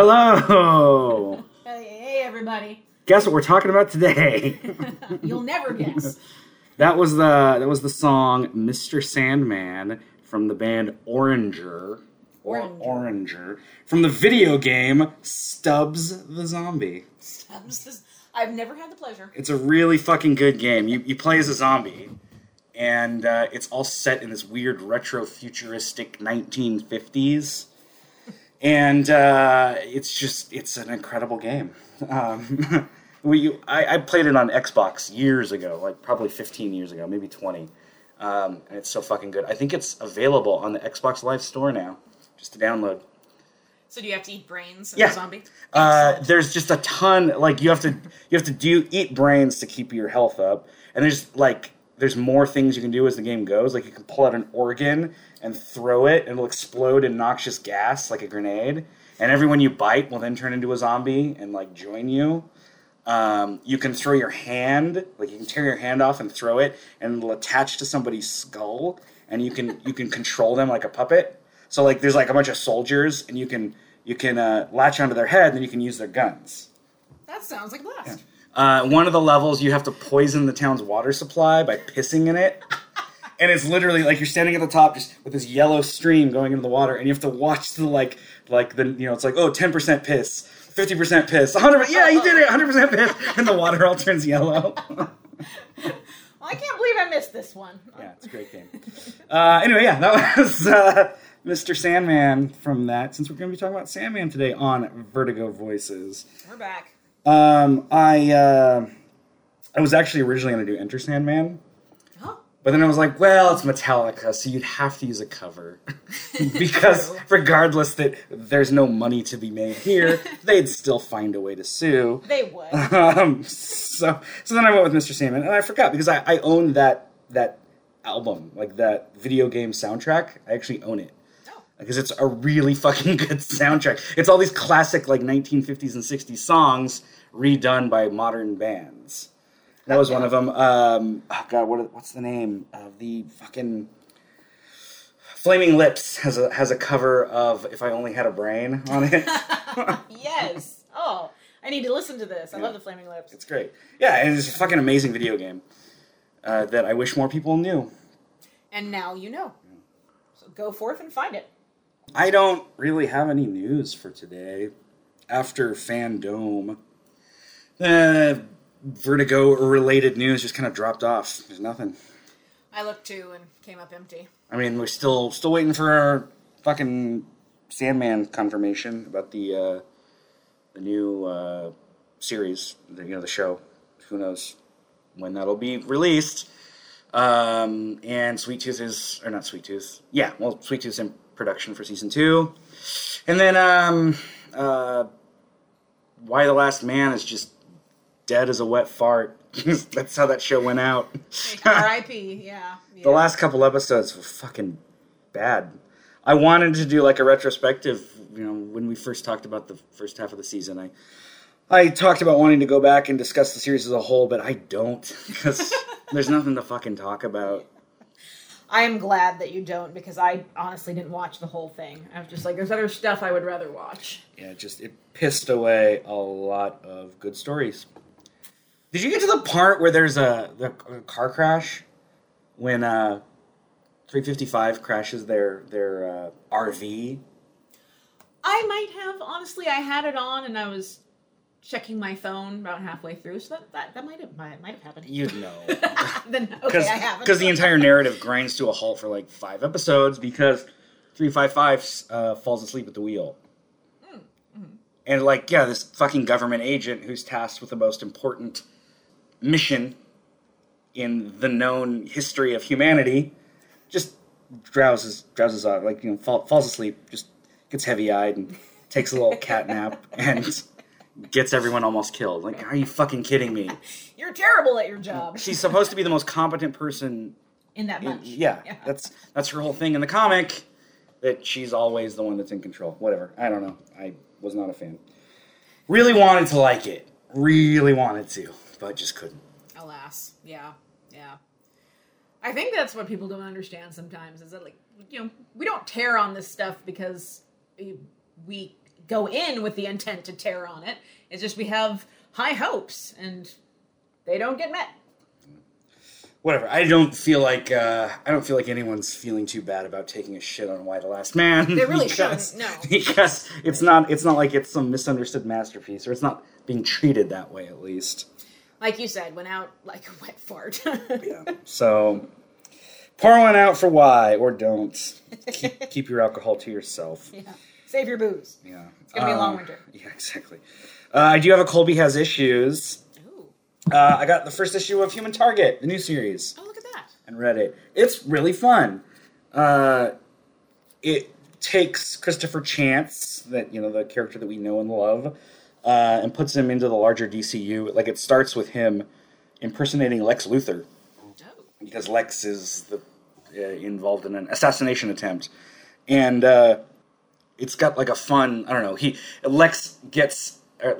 Hello. Hey, everybody. Guess what we're talking about today? You'll never guess. that was the that was the song "Mr. Sandman" from the band Oranger. Or Oranger. Oranger from the video game Stubbs the Zombie. Stubbs this- I've never had the pleasure. It's a really fucking good game. You you play as a zombie, and uh, it's all set in this weird retro futuristic 1950s, and uh, it's just it's an incredible game. Um, we I, I played it on Xbox years ago, like probably 15 years ago, maybe 20, um, and it's so fucking good. I think it's available on the Xbox Live Store now, just to download. So do you have to eat brains Yeah. zombie? Uh, there's just a ton. Like you have to you have to do eat brains to keep your health up, and there's like there's more things you can do as the game goes. Like you can pull out an organ and throw it, and it'll explode in noxious gas like a grenade. And everyone you bite will then turn into a zombie and like join you. Um, you can throw your hand, like you can tear your hand off and throw it, and it'll attach to somebody's skull, and you can you can control them like a puppet. So like there's like a bunch of soldiers, and you can you can uh, latch onto their head, and then you can use their guns. That sounds like blast. Uh, one of the levels you have to poison the town's water supply by pissing in it. And it's literally like you're standing at the top just with this yellow stream going into the water, and you have to watch the like like the you know it's like oh 10 percent piss, fifty percent piss, hundred yeah you did it, hundred percent piss, and the water all turns yellow. Well, I can't believe I missed this one. yeah, it's a great game. Uh, anyway, yeah, that was uh, Mr. Sandman from that. Since we're going to be talking about Sandman today on Vertigo Voices, We're back. Um, I uh, I was actually originally going to do Enter Sandman. But then I was like, well, it's Metallica, so you'd have to use a cover. because regardless that there's no money to be made here, they'd still find a way to sue. They would. Um, so so then I went with Mr. Sandman, and I forgot because I, I own that that album, like that video game soundtrack. I actually own it. Because it's a really fucking good soundtrack. It's all these classic like 1950s and 60s songs redone by modern bands. That was one of them. Um, oh God, what, what's the name of the fucking Flaming Lips has a has a cover of "If I Only Had a Brain" on it. yes. Oh, I need to listen to this. I Yeah. love the Flaming Lips. it's great. Yeah, and it's a fucking amazing video game uh, that I wish more people knew. And now you know. So go forth and find it. I don't really have any news for today. After FanDome, uh, Vertigo related news just kind of dropped off. There's nothing. I looked too and came up empty. I mean, we're still still waiting for our fucking Sandman confirmation about the uh, the new uh, series, the, you know, the show. Who knows when that'll be released? Um, and Sweet Tooth is, or not Sweet Tooth, yeah, well, Sweet Tooth's in production for season two, and then um, uh, Y: The Last Man is just dead as a wet fart. That's how that show went out. R.I.P. Yeah. yeah. The last couple episodes were fucking bad. I wanted to do like a retrospective, you know, when we first talked about the first half of the season. I I talked about wanting to go back and discuss the series as a whole, but I don't because there's nothing to fucking talk about. I am glad that you don't because I honestly didn't watch the whole thing. I was just like, there's other stuff I would rather watch. Yeah, it just it pissed away a lot of good stories. Did you get to the part where there's a, the, car crash when uh 355 crashes their their uh, RV I might have honestly. I had it on and I was checking my phone about halfway through, so that that, that might have might, might have happened. You'd know. then okay, I haven't. Because the entire narrative grinds to a halt for like five episodes because 355 uh, falls asleep at the wheel. And like, yeah, this fucking government agent who's tasked with the most important mission in the known history of humanity just drowses drowses off, like you know, fall, falls asleep, just gets heavy eyed and takes a little cat nap and gets everyone almost killed. Like, are you fucking kidding me? You're terrible at your job. She's supposed to be the most competent person in that in- much. yeah, that's that's her whole thing in the comic. That she's always the one that's in control. Whatever. I don't know. I was not a fan. Really wanted to like it. Really wanted to, but just couldn't. Alas, yeah, yeah. I think that's what people don't understand sometimes is that like you know we don't tear on this stuff because we go in with the intent to tear on it. It's just we have high hopes and they don't get met. Whatever. I don't feel like uh, I don't feel like anyone's feeling too bad about taking a shit on Y: The Last Man. They really because, shouldn't, no. Because it's not it's not like it's some misunderstood masterpiece, or it's not being treated that way at least. Like you said, went out like a wet fart. Yeah. So pour one out for why, or don't. keep, keep your alcohol to yourself. Yeah. Save your booze. Yeah. It's gonna be a long winter. Yeah, exactly. Uh, I do have a Colby has issues. Ooh. Uh, I got the first issue of Human Target, the new series. Oh, look at that. and read it. It's really fun. Uh, it takes Christopher Chance, that you know the character that we know and love, uh, and puts him into the larger DCU. Like it starts with him impersonating Lex Luthor Oh. because Lex is the, uh, involved in an assassination attempt, and uh, it's got like a fun. I don't know. He Lex gets. uh,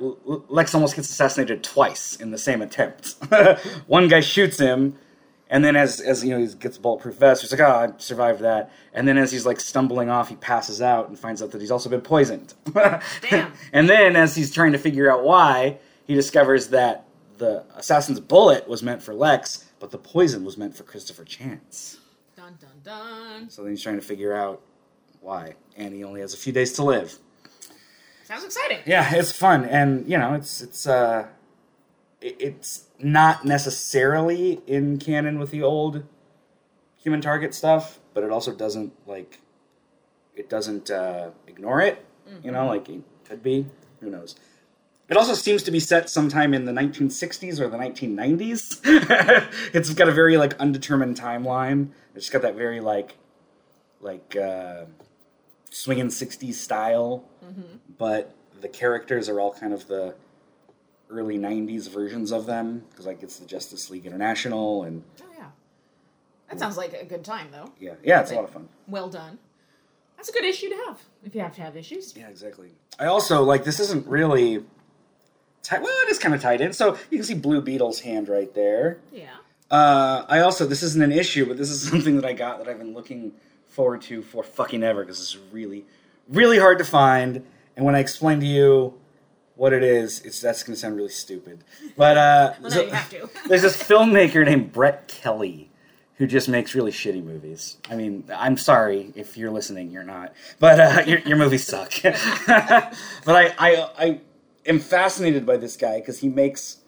Lex almost gets assassinated twice in the same attempt. One guy shoots him, and then as as you know he gets a bulletproof vest, he's like, "Oh, I survived that." And then as he's like stumbling off, he passes out and finds out that he's also been poisoned. Damn. and then as he's trying to figure out why, he discovers that the assassin's bullet was meant for Lex, but the poison was meant for Christopher Chance. Dun dun dun. So then he's trying to figure out why, and he only has a few days to live. Sounds exciting. Yeah, it's fun, and you know, it's it's uh, it- it's not necessarily in canon with the old Human Target stuff, but it also doesn't like it doesn't uh, ignore it. You know, like it could be. Who knows? It also seems to be set sometime in the 1960s or the 1990s. it's got a very like undetermined timeline. It's got that very like like uh, swinging 60s style, but the characters are all kind of the early 90s versions of them because like it's the Justice League International and Oh yeah. That sounds like a good time though. yeah, yeah, it's a lot of fun. Well done. That's a good issue to have if you have to have issues. Yeah, exactly. I also like this isn't really tight. Well, it is kind of tied in. So you can see Blue Beetle's hand right there. Yeah. Uh, I also this isn't an issue, but this is something that I got that I've been looking forward to for fucking ever because it's really, really hard to find. And when I explain to you what it is, it's that's going to sound really stupid. But uh, Well, so- you have to. there's this filmmaker named Brett Kelly who just makes really shitty movies. I mean, I'm sorry if you're listening, you're not, but uh, your, your movies suck. but I, I, I am fascinated by this guy because he makes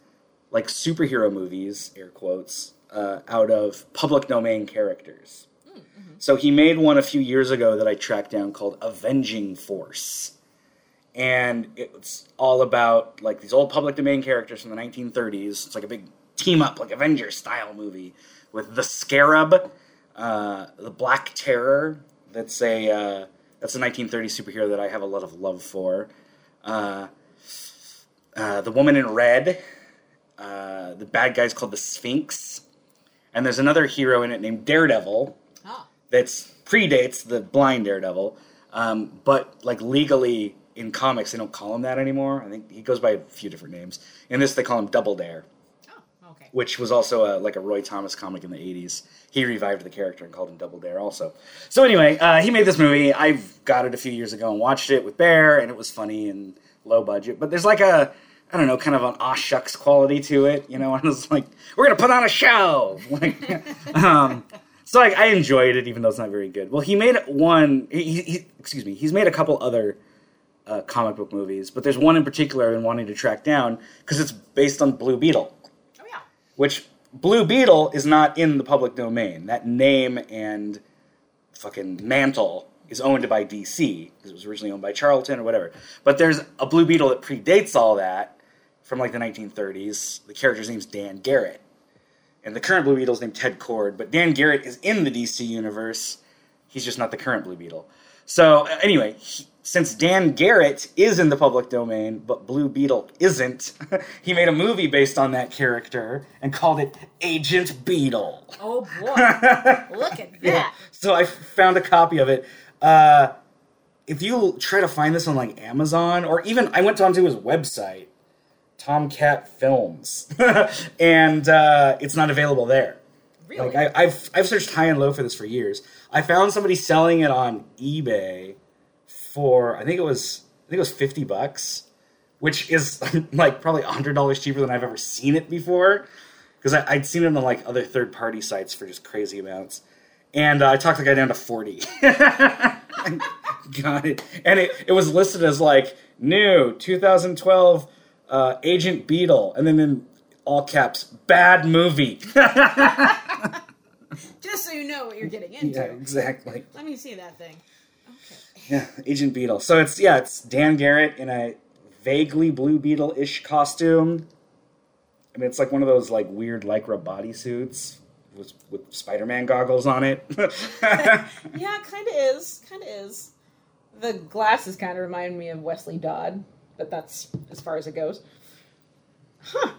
like superhero movies, air quotes, uh, out of public domain characters. So he made one a few years ago that I tracked down called Avenging Force. And it's all about like these old public domain characters from the 1930s. It's like a big team up, like Avengers style movie with the Scarab, uh, the Black Terror. That's a uh, that's a 1930s superhero that I have a lot of love for. Uh, uh, the Woman in Red. Uh, the bad guy's called the Sphinx, and there's another hero in it named Daredevil. That's predates the blind Daredevil, um, but like legally in comics they don't call him that anymore. I think he goes by a few different names. In this they call him Double Dare, Oh. Okay. which was also a, like a Roy Thomas comic in the '80s. He revived the character and called him Double Dare also. So anyway, uh, he made this movie. I got it a few years ago and watched it with Bear, and it was funny and low budget. But there's like a I don't know, kind of an aw shucks quality to it, you know. And was like we're gonna put on a show, like. um, so like, I enjoyed it, even though it's not very good. Well, he made one. He, he, excuse me. He's made a couple other uh, comic book movies, but there's one in particular I've been wanting to track down because it's based on Blue Beetle, Oh yeah. which Blue Beetle is not in the public domain. That name and fucking mantle is owned by DC because it was originally owned by Charlton or whatever. But there's a Blue Beetle that predates all that from like the 1930s. The character's name's Dan Garrett. And the current Blue Beetle's named Ted Kord, but Dan Garrett is in the DC universe. He's just not the current Blue Beetle. So uh, anyway, he, since Dan Garrett is in the public domain, but Blue Beetle isn't, he made a movie based on that character and called it Agent Beetle. Oh boy. Look at that. Yeah. So I found a copy of it. Uh, if you try to find this on like Amazon or even I went onto his website, Tomcat Films, and uh, it's not available there. Really? Like I, I've I've searched high and low for this for years. I found somebody selling it on eBay for I think it was I think it was fifty bucks, which is like probably hundred dollars cheaper than I've ever seen it before. Because I'd seen it on like other third party sites for just crazy amounts, and uh, I talked the guy down to forty. Got it, and it it was listed as like new 2012 uh, Agent Beetle, and then in all caps, bad movie. Just so you know what you're getting into. yeah, exactly. Let me see that thing. Okay. Yeah, Agent Beetle. So it's yeah, it's Dan Garrett in a vaguely Blue Beetle ish costume. I mean, it's like one of those like weird lycra bodysuits with with Spider Man goggles on it. Yeah, kind of is. Kind of is. The glasses kind of remind me of Wesley Dodds, but that's as far as it goes. Huh.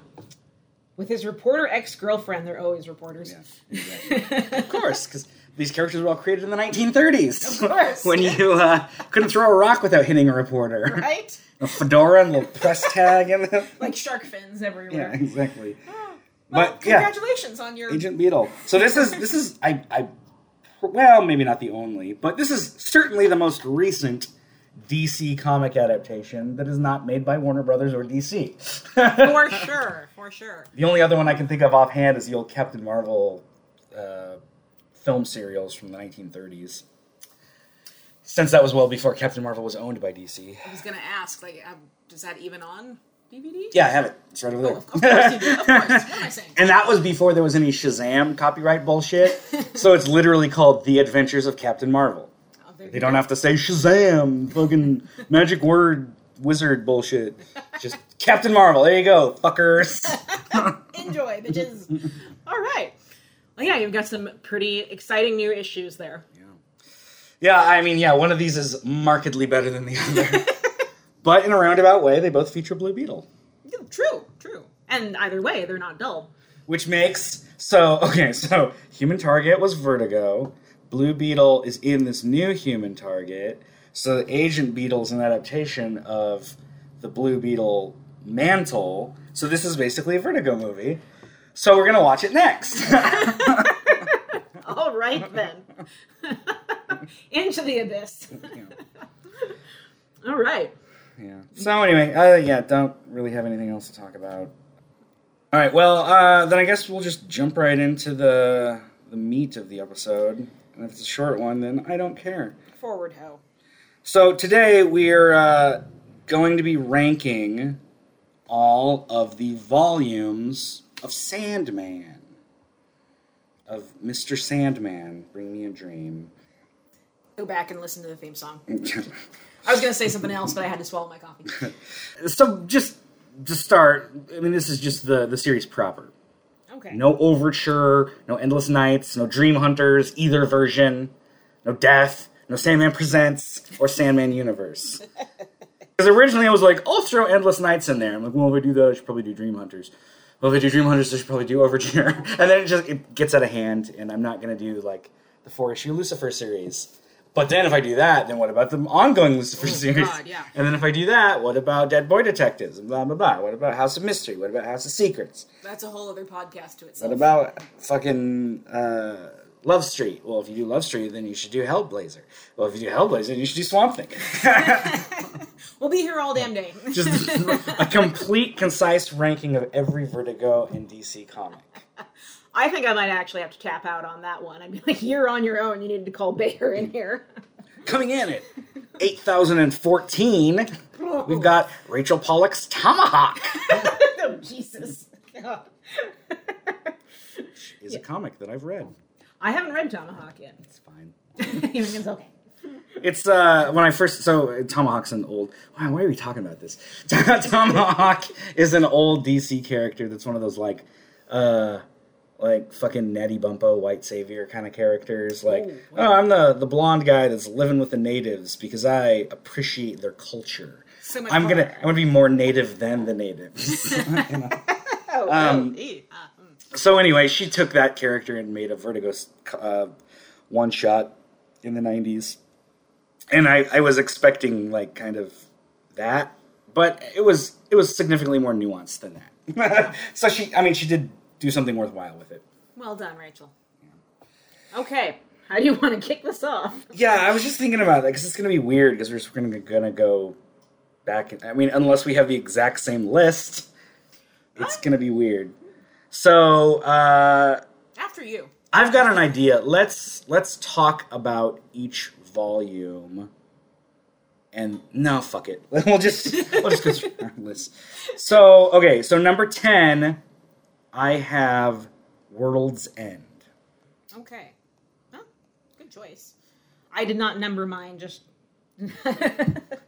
With his reporter ex girlfriend, they're always reporters. Yeah, exactly. of course, because these characters were all created in the 1930s. Of course. when you uh, couldn't throw a rock without hitting a reporter. Right? A fedora and a little press tag and Like shark fins everywhere. yeah, exactly. Well, But, yeah. congratulations on your. Agent Beetle. So this is this is I I well maybe not the only, but this is certainly the most recent DC comic adaptation that is not made by Warner Brothers or DC. For sure. For sure. The only other one I can think of offhand is the old Captain Marvel uh, film serials from the 1930s. Since that was well before Captain Marvel was owned by DC. I was going to ask, like, uh, is that even on DVD? Yeah, I have it. It's right over there. Oh, of course you do. Of course. What am I saying? And that was before there was any Shazam copyright bullshit. so it's literally called The Adventures of Captain Marvel. They don't have to say Shazam, fucking magic word wizard bullshit. Just Captain Marvel. There you go, fuckers. Enjoy, bitches. All right. Well, yeah, you've got some pretty exciting new issues there. yeah, I mean, yeah, one of these is markedly better than the other. but in a roundabout way, they both feature Blue Beetle. Yeah, True, true. And either way, they're not dull. Which makes so okay, so Human Target was Vertigo. Blue Beetle is in this new Human Target. So Agent Beetle is an adaptation of the Blue Beetle mantle. So this is basically a Vertigo movie. So we're gonna watch it next. All right, then. Into the abyss. All right. yeah. So anyway, uh, yeah, don't really have anything else to talk about. All right. Well, uh, then I guess we'll just jump right into the the meat of the episode. And if it's a short one, then I don't care. Forward ho. So today we're uh, going to be ranking all of the volumes of Sandman. Of Mr. Sandman, Bring Me a Dream. Go back and listen to the theme song. I was going to say something else, but I had to swallow my coffee. so just to start, I mean, this is just the, the series proper. Okay. No overture, no endless nights, no dream hunters, either version, no death, no Sandman Presents or Sandman Universe. Because originally I was like, I'll throw endless nights in there. I'm like, well, if I do that, I should probably do dream hunters. Well, if I do dream hunters, I should probably do overture. and then it just it gets out of hand, and I'm not gonna do like the four issue Lucifer series. But then if I do that, then what about the ongoing Lucifer series? God, yeah. And then if I do that, what about Dead Boy Detectives? And blah blah blah. What about House of Mystery? What about House of Secrets? That's a whole other podcast to itself. What about fucking uh, Love Street? Well, if you do Love Street, then you should do Hellblazer. Well, if you do Hellblazer, then you should do Swamp Thing. We'll be here all damn day. Just a complete, concise ranking of every Vertigo and DC comic. I think I might actually have to tap out on that one. I'd be like, you're on your own. You need to call Bayer in here. Coming in at 8,014, we've got Rachel Pollack's Tomahawk. oh, Jesus. God. Is a comic that I've read. I haven't read Tomahawk yet. It's fine. it's okay. It's uh when I first so Tomahawk's an old. Wow, why are we talking about this? Tomahawk is an old DC character that's one of those like, uh, like fucking Natty Bumppo white savior kind of characters. Like, Oh, oh, I'm the the blonde guy that's living with the natives because I appreciate their culture. So I'm gonna. I'm gonna be more native than the natives. You know? Oh, Um, oh, mm. So anyway, she took that character and made a Vertigo uh, one shot in the '90s, and I, I was expecting like kind of that, but it was it was significantly more nuanced than that. so she, I mean, she did do something worthwhile with it. Well done, Rachel. Okay, how do you want to kick this off? Yeah, I was just thinking about that because it's gonna be weird because we're just gonna gonna go back. In, I mean, unless we have the exact same list, it's gonna be weird. So uh, After you. I've got an idea. Let's let's talk about each volume. And no, fuck it. We'll just we'll just go through our list. So okay, so number ten, I have World's End. Okay. Huh? Good choice. I did not number mine, just.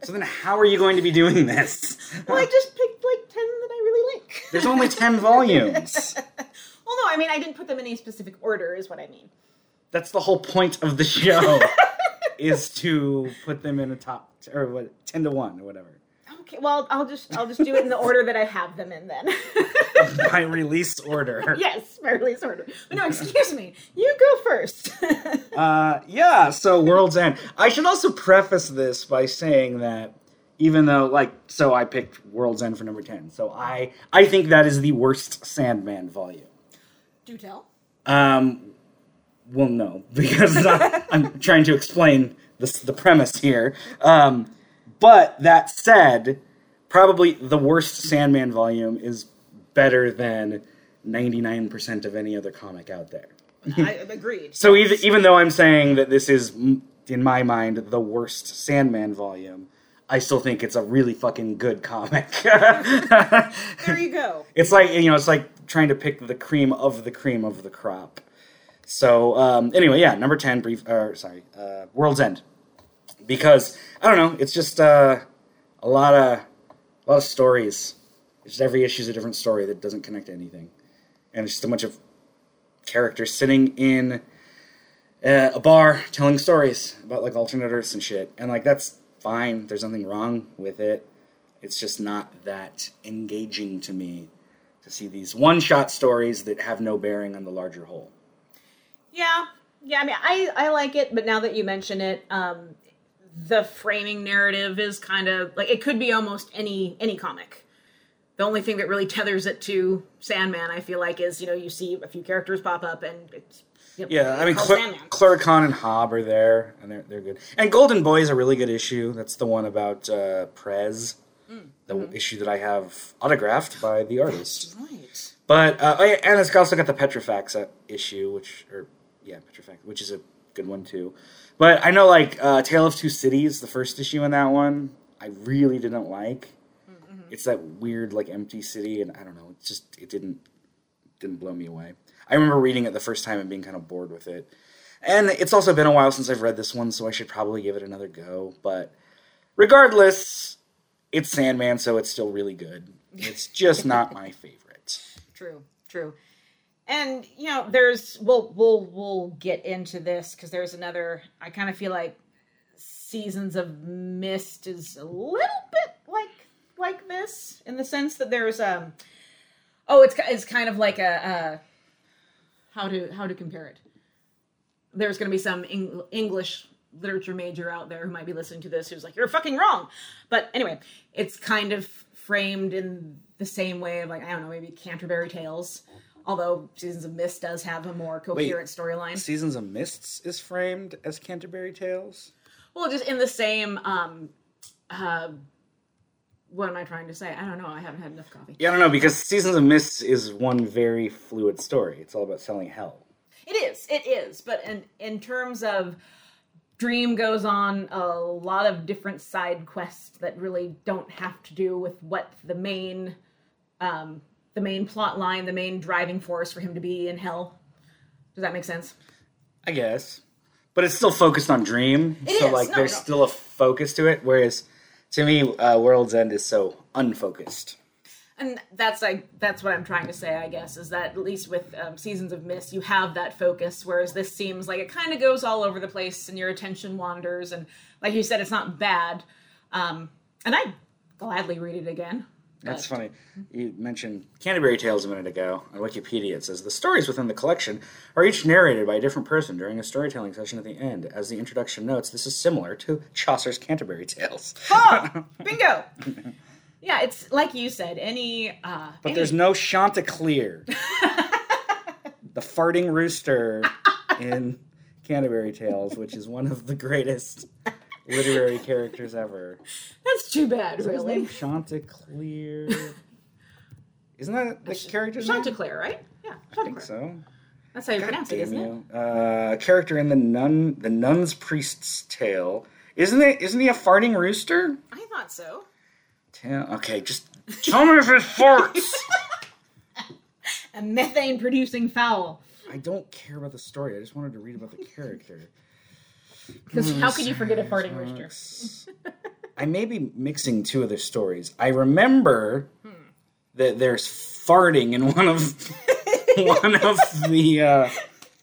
So then, how are you going to be doing this? well, I just picked like 10 that I really like. There's only ten volumes. well, no, I mean, I didn't put them in any specific order, is what I mean. That's the whole point of the show, is to put them in a top or what ten to one or whatever Okay, well, I'll just I'll just do it in the order that I have them in then. by release order. yes, my release order. But no, excuse me. You go first. Uh, yeah, so World's End. I should also preface this by saying that even though, like, so I picked World's End for number 10. So I, I think that is the worst Sandman volume. do tell. Um, well, no, because I, I'm trying to explain this, the premise here. Um, but that said, probably the worst Sandman volume is better than 99% of any other comic out there. I agreed. So even even though I'm saying that this is in my mind the worst Sandman volume, I still think it's a really fucking good comic. There you go. it's like you know, it's like trying to pick the cream of the cream of the crop. So um, anyway, yeah, number ten, brief. Or sorry, uh, World's End, because I don't know, it's just uh, a lot of a lot of stories. Just every issue is a different story that doesn't connect to anything, and it's just a bunch of characters sitting in uh, a bar telling stories about like alternate Earths and shit, and like that's fine. There's nothing wrong with it. It's just not that engaging to me to see these one-shot stories that have no bearing on the larger whole. Yeah, yeah. I mean, I I like it, but now that you mention it, um, the framing narrative is kind of like it could be almost any any comic. The only thing that really tethers it to Sandman, I feel like, is you know you see a few characters pop up and it's you know, Yeah, I mean, Cl- Cluracan and Hob are there, and they're they're good. And Golden Boy is a really good issue. That's the one about uh, Prez, Mm, the mm-hmm. issue that I have autographed by the artist. right. But uh, oh yeah, and it's also got the Petrefax uh, issue, which or yeah, Petrefax, which is a good one too. But I know like uh, Tale of Two Cities, the first issue in that one, I really didn't like. Mm-hmm. It's that weird like empty city, and I don't know. It just it didn't didn't blow me away. I remember reading it the first time and being kind of bored with it. And it's also been a while since I've read this one, so I should probably give it another go. But regardless, it's Sandman, so it's still really good. It's just not my favorite. True, true. And you know, there's we'll we'll we'll get into this because there's another. I kind of feel like Seasons of Mist is a little bit like like this in the sense that there's um oh it's it's kind of like a uh how to how to compare it. There's going to be some Eng- English literature major out there who might be listening to this who's like you're fucking wrong. But anyway, it's kind of framed in the same way of like I don't know maybe Canterbury Tales. Although Seasons of Mist does have a more coherent storyline. Seasons of Mists is framed as Canterbury Tales. Well, just in the same. um uh What am I trying to say? I don't know. I haven't had enough coffee. Yeah, I don't know because Seasons of Mists is one very fluid story. It's all about selling hell. It is. It is. But in in terms of Dream goes on a lot of different side quests that really don't have to do with what the main um the main plot line, the main driving force for him to be in hell. Does that make sense? I guess, but it's still focused on Dream. It so is. like, No, there's no. still a focus to it. Whereas, to me, uh, World's End is so unfocused. and that's like that's what I'm trying to say. I guess is that at least with um, Seasons of Mist, you have that focus, whereas this seems like it kind of goes all over the place, and your attention wanders. And like you said, it's not bad. Um, and I gladly read it again. That's But- funny. You mentioned Canterbury Tales a minute ago. On Wikipedia, it says the stories within the collection are each narrated by a different person during a storytelling session at the end. As the introduction notes, this is similar to Chaucer's Canterbury Tales. Ah, bingo. yeah, it's like you said. Any, uh, But any- there's no Chanticleer, the farting rooster in Canterbury Tales, which is one of the greatest literary characters ever. That's too bad, Is his really. name Chanticleer? Isn't that the character's name? Chanticleer, right? Yeah, Chanticleer. I think so. That's how you God pronounce it, damn isn't it? you. Uh, character in the nun, the nun's priest's tale. Isn't it? Isn't he a farting rooster? I thought so. Tell, okay, just tell me if it farts. A methane producing fowl. I don't care about the story. I just wanted to read about the character. Because how could you forget a farting rooster? I may be mixing two other stories. I remember Hmm. that there's farting in one of one of the uh,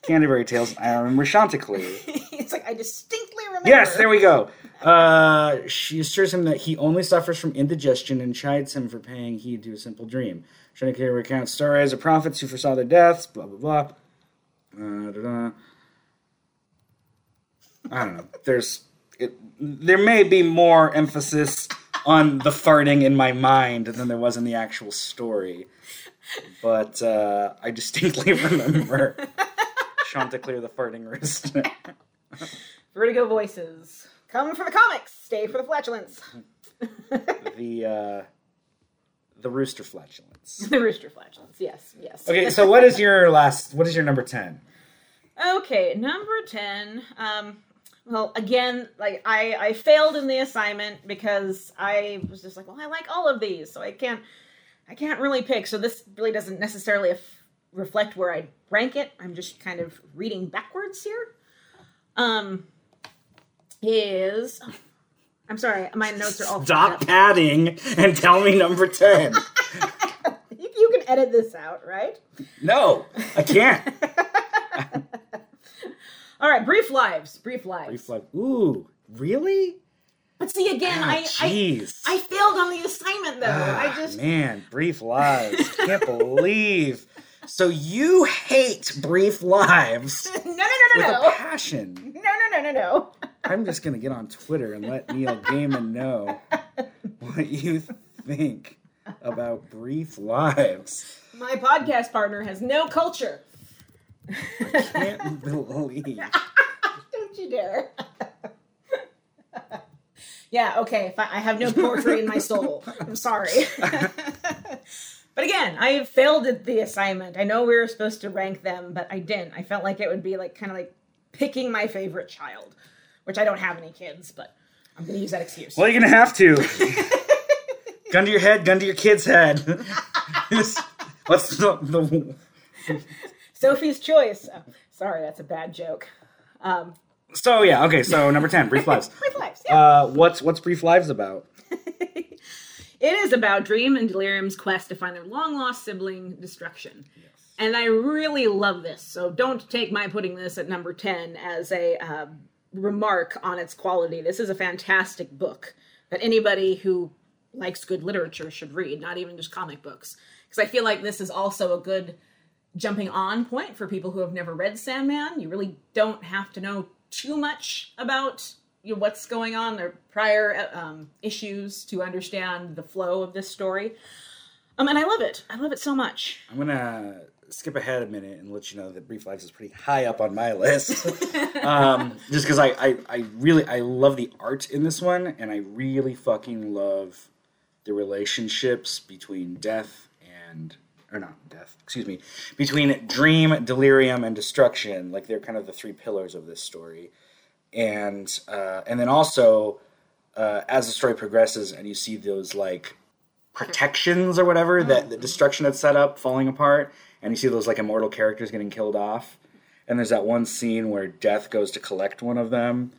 Canterbury Tales. I remember Chanticleer. it's like I distinctly remember. Yes, there we go. Uh, she assures him that he only suffers from indigestion and chides him for paying heed to a simple dream. Chanticleer recounts stories of prophets who foresaw their deaths, blah, blah, blah. Uh. I don't know. There's, it, there may be more emphasis on the farting in my mind than there was in the actual story. But uh, I distinctly remember Chanticleer the farting rooster. Vertigo voices. Come for the comics. Stay for the flatulence. the uh, the rooster flatulence. the rooster flatulence. Yes, yes. Okay, so what is your last? What is your number ten? Okay, number 10. Um, well, again, like I, I failed in the assignment because I was just like, well, I like all of these, so I can't I can't really pick. So this really doesn't necessarily af- reflect where I rank it. I'm just kind of reading backwards here. Um is I'm sorry, my notes are all Stop padding and tell me number ten. You, you can edit this out, right? No, I can't. All right, brief lives, brief lives. Brief life. Ooh, really? But see again, Ah, I, I I failed on the assignment though. I Ah, just man, brief lives. Can't believe. So you hate brief lives no no no with no a passion. no no no no no. I'm just gonna get on Twitter and let Neil Gaiman know what you think about brief lives. My podcast partner has no culture. Can't believe. Don't you dare. yeah, okay. I, I have no poetry in my soul, I'm sorry. but again, I failed at the assignment. I know we were supposed to rank them, but I didn't. I felt like it would be like kind of like picking my favorite child, which I don't have any kids, but I'm going to use that excuse. Well, you're gonna have to. gun to your head, gun to your kid's head. What's the, the Sophie's choice. Oh, sorry, that's a bad joke. Um, So yeah, okay. So number ten, brief lives. brief lives. Yeah. Uh, what's what's brief lives about? It is about Dream and Delirium's quest to find their long lost sibling destruction. And I really love this. So don't take my putting this at number 10 as a uh, remark on its quality. This is a fantastic book that anybody who likes good literature should read, not even just comic books. Because I feel like this is also a good jumping on point for people who have never read Sandman. You really don't have to know too much about you know, what's going on or prior um, issues to understand the flow of this story. Um, and I love it. I love it so much. I'm gonna skip ahead a minute and let you know that brief lives is pretty high up on my list. um, just because I, I I really I love the art in this one, and I really fucking love the relationships between death and or not death, excuse me, between dream, delirium, and destruction. Like they're kind of the three pillars of this story, and uh, and then also uh, as the story progresses and you see those like protections or whatever that the destruction had set up falling apart, and you see those like immortal characters getting killed off. And there's that one scene where Death goes to collect one of them,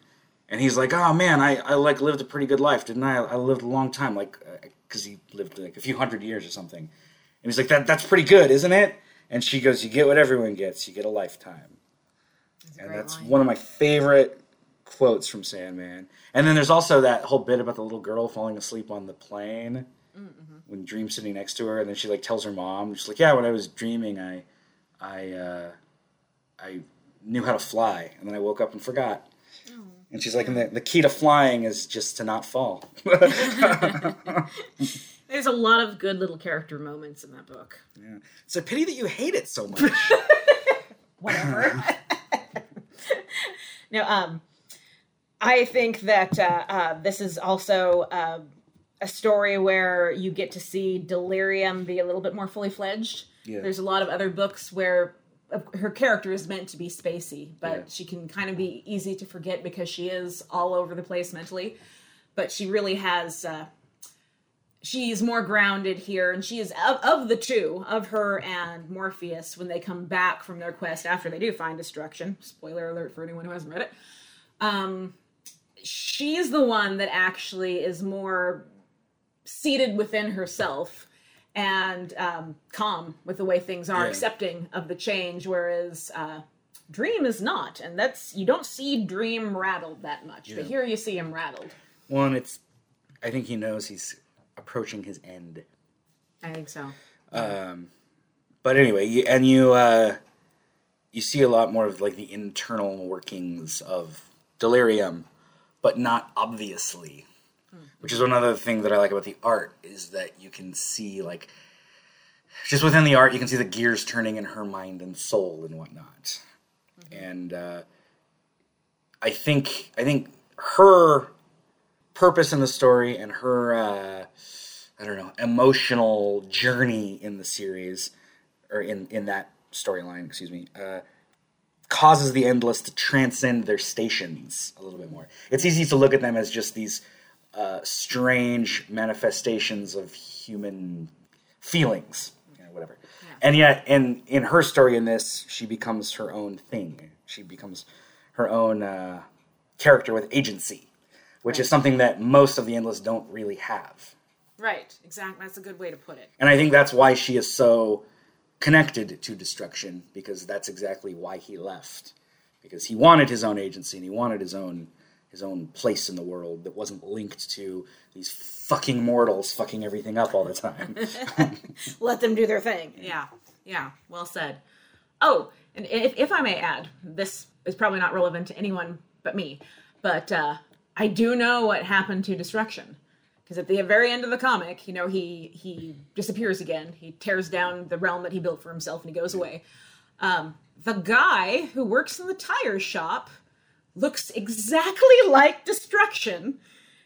and he's like, "Oh man, I, I like lived a pretty good life, didn't I? I lived a long time, like because he lived like a few hundred years or something." And he's like, "That that's pretty good, isn't it?" And she goes, "You get what everyone gets. You get a lifetime." and great that's line. one of my favorite quotes from Sandman. And then there's also that whole bit about the little girl falling asleep on the plane when Dream's sitting next to her, and then she like tells her mom, she's like, "Yeah, when I was dreaming, I, I, uh, I knew how to fly, and then I woke up and forgot." And she's like, and the, the key to flying is just to not fall. There's a lot of good little character moments in that book. yeah. It's a pity that you hate it so much. Whatever. no, um, I think that uh, uh, this is also uh, a story where you get to see Delirium be a little bit more fully fledged. Yeah. There's a lot of other books where uh, her character is meant to be spacey, but Yeah. she can kind of be easy to forget because she is all over the place mentally. But she really has. Uh, she's more grounded here, and she is of, of the two, of her and Morpheus, when they come back from their quest after they do find destruction. Spoiler alert for anyone who hasn't read it. Um, she's the one that actually is more seated within herself and um, calm with the way things are, Yeah. accepting of the change, whereas uh, Dream is not, and that's you don't see Dream rattled that much, but here you see him rattled. One, it's. I think he knows he's approaching his end. I think so. Um, But anyway, you, and you uh, you see a lot more of like the internal workings of delirium, but not obviously. Which is another thing that I like about the art is that you can see like just within the art you can see the gears turning in her mind and soul and whatnot. And uh, I think I think her purpose in the story and her uh, I don't know emotional journey in the series or in in that storyline, excuse me, uh, causes the endless to transcend their stations a little bit more. It's easy to look at them as just these uh, strange manifestations of human feelings, you know, whatever. And yet, in in her story in this, she becomes her own thing. She becomes her own uh, character with agency, which is something that most of the endless don't really have. Right, exactly. That's a good way to put it. And I think that's why she is so connected to destruction because that's exactly why he left. Because he wanted his own agency and he wanted his own his own place in the world that wasn't linked to these fucking mortals fucking everything up all the time. Let them do their thing. Yeah, yeah. Well said. Oh, and if, if I may add, this is probably not relevant to anyone but me, but uh, I do know what happened to Destruction. Because at the very end of the comic, you know, he he disappears again. He tears down the realm that he built for himself, and he goes away. Um, the guy who works in the tire shop looks exactly like Destruction,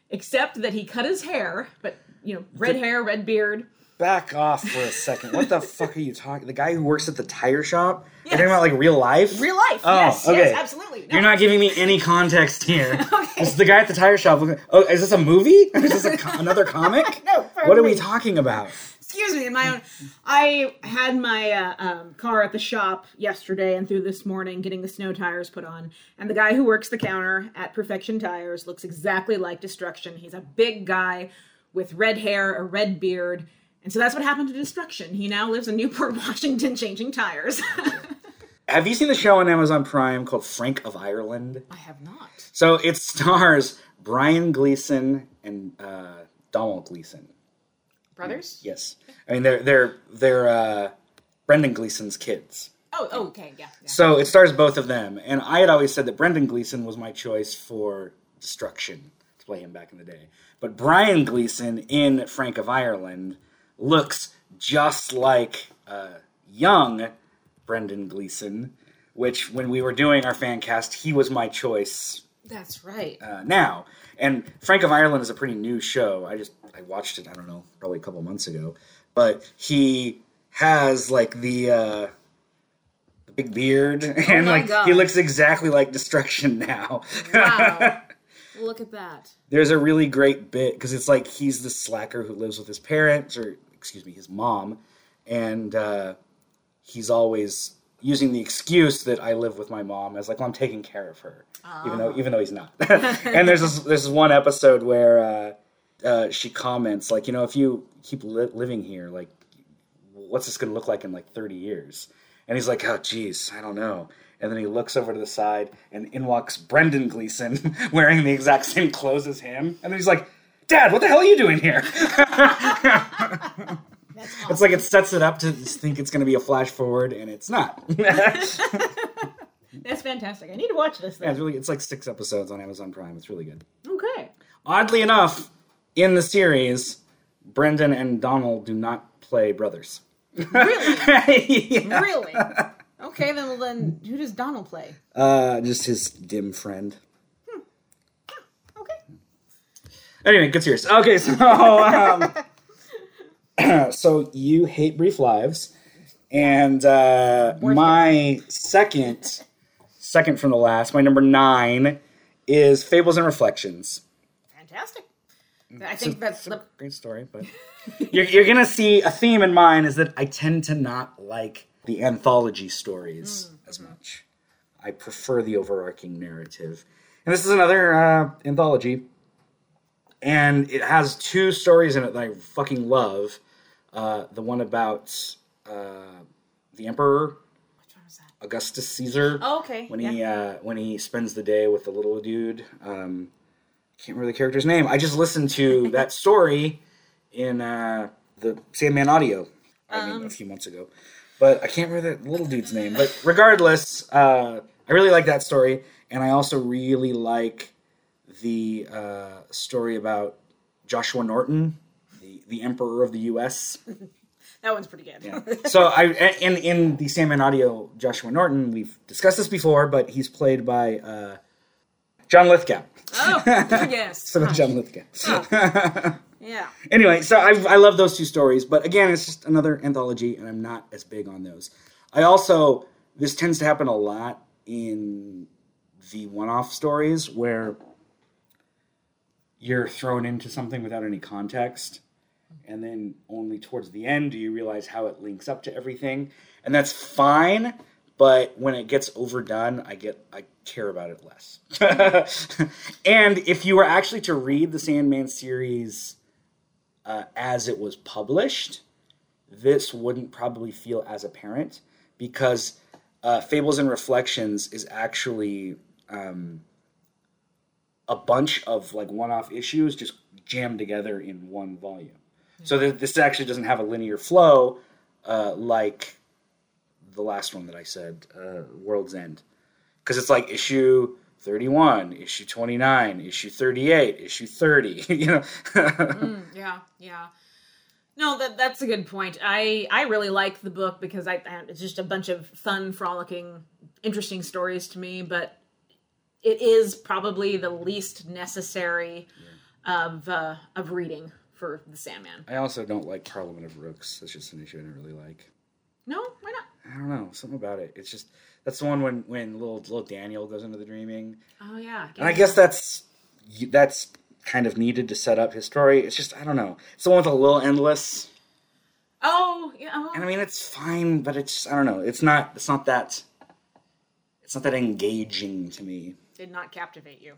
except that he cut his hair, but you know, red hair, red beard. Back off for a second. What the fuck are you talking? The guy who works at the tire shop? You're talking about like real life? Real life. Oh, yes, okay. yes, absolutely. No. You're not giving me any context here. Okay. This is the guy at the tire shop. looking- Oh, is this a movie? Is this a co- another comic? No, What are we talking about? Excuse me, in my own. I had my uh, um, car at the shop yesterday and through this morning getting the snow tires put on. And the guy who works the counter at Perfection Tires looks exactly like Destruction. He's a big guy with red hair, a red beard. And so that's what happened to Destruction. He now lives in Newport, Washington, changing tires. Have you seen the show on Amazon Prime called Frank of Ireland? I have not. So it stars Brian Gleeson and uh, Domhnall Gleeson. Brothers? Yes, I mean they're they're they're uh, Brendan Gleeson's kids. Oh, oh, okay, yeah. yeah. So it stars both of them, and I had always said that Brendan Gleeson was my choice for Destruction to play him back in the day. But Brian Gleeson in Frank of Ireland looks just like uh, young Brendan Gleeson, which when we were doing our fan cast, he was my choice That's right. uh, now. And Frank of Ireland is a pretty new show. I just I watched it. I don't know, probably a couple months ago. But he has like the uh, the big beard, and my like God. he looks exactly like Destruction now. Wow. Look at that. There's a really great bit because it's like he's the slacker who lives with his parents, or excuse me, his mom, and uh, he's always using the excuse that I live with my mom as like, well, I'm taking care of her, even though even though he's not. and there's this there's this one episode where uh, uh, she comments like, you know, if you keep li- living here, like, what's this gonna look like in like 30 years? And he's like, oh, geez, I don't know. And then he looks over to the side, and in walks Brendan Gleeson wearing the exact same clothes as him. And then he's like, Dad, what the hell are you doing here? That's It's like it sets it up to think it's going to be a flash forward, and it's not. That's fantastic. I need to watch this. Then. it's really it's like six episodes on Amazon Prime. It's really good. Okay. Oddly enough, in the series, Brendan and Domhnall do not play brothers. Really? Yeah. Really? Okay, then well, then who does Domhnall play? Uh, just his dim friend. Anyway, good serious. Okay, so um, so you hate Brief Lives, and uh, my second, second from the last, my number nine is Fables and Reflections. Fantastic. I think that's a the great story, but you're, you're gonna see a theme in mine is that I tend to not like the anthology stories as much. I prefer the overarching narrative, and this is another uh, anthology, and it has two stories in it that I fucking love. Uh, the one about uh, the emperor which one was that? Augustus Caesar Oh, okay. when yeah. he uh, when he spends the day with the little dude. Um, can't remember the character's name. I just listened to that story in uh, the Sandman audio. I mean, a Um. few months ago, but I can't remember the little dude's name. But regardless, uh, I really like that story, and I also really like the uh, story about Joshua Norton, the the Emperor of the U.S. that one's pretty good. Yeah. so I in in the Sandman audio, Joshua Norton. We've discussed this before, but he's played by uh, John Lithgow. oh, yes. So John Lithgow. Yeah. anyway, so I I love those two stories, but again, it's just another anthology, and I'm not as big on those. I also this tends to happen a lot in the one-off stories where you're thrown into something without any context and then only towards the end do you realize how it links up to everything. And that's fine but when it gets overdone i get i care about it less. And if you were actually to read the sandman series uh, as it was published this wouldn't probably feel as apparent because uh, fables and reflections is actually um, a bunch of like one-off issues just jammed together in one volume so th- this actually doesn't have a linear flow uh, like the last one that I said, uh, World's End, because it's like issue thirty-one, issue twenty-nine, issue thirty-eight, issue thirty. you know, Mm, yeah, yeah. No, that that's a good point. I I really like the book because I, I it's just a bunch of fun, frolicking, interesting stories to me. But it is probably the least necessary of uh, of reading for the Sandman. I also don't like Parliament of Rooks. That's just an issue I don't really like. No, why not? I don't know something about it. It's just that's the one when when little little Daniel goes into the dreaming, Oh yeah, and I guess that's that's kind of needed to set up his story. It's just I don't know. It's the one with a little endless. Oh yeah. oh. And I mean, it's fine, but it's I don't know. It's not. It's not that. It's not that engaging to me. Did not captivate you.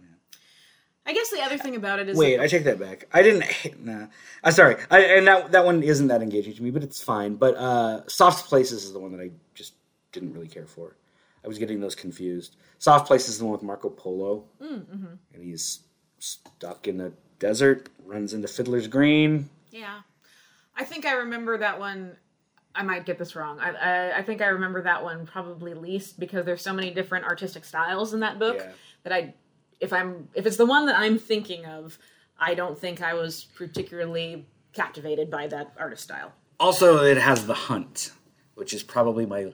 I guess the other thing about it is Wait, I take that back. I didn't. Nah, I'm sorry. I, and that that one isn't that engaging to me, but it's fine. But uh, Soft Places is the one that I just didn't really care for. I was getting those confused. Soft Places is the one with Marco Polo, Mm-hmm. and he's stuck in the desert, runs into Fiddler's Green. Yeah, I think I remember that one. I might get this wrong. I, I I think I remember that one probably least because there's so many different artistic styles in that book Yeah. That I, if I'm if it's the one that I'm thinking of, I don't think I was particularly captivated by that artist style. Also, it has The Hunt, which is probably my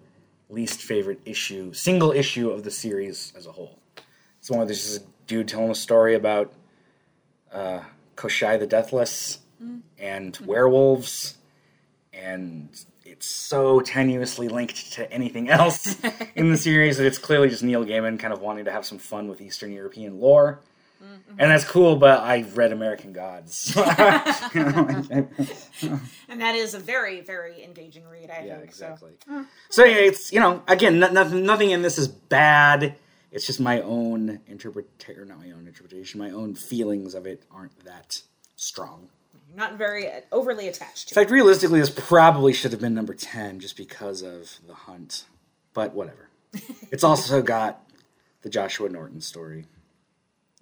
least favorite issue, single issue of the series as a whole. It's one where there's this dude telling a story about uh, Koschei the Deathless and werewolves, and it's so tenuously linked to anything else in the series that it's clearly just Neil Gaiman kind of wanting to have some fun with Eastern European lore. Mm-hmm. And that's cool, but I read American Gods. And that is a very very engaging read. I Yeah, think exactly. Mm. So yeah, it's you know again no, nothing nothing in this is bad. It's just my own interpretation, not my own interpretation. My own feelings of it aren't that strong. Not very uh, overly attached In to it. fact, realistically, this probably should have been number ten just because of the hunt. But whatever. It's also got the Joshua Norton story,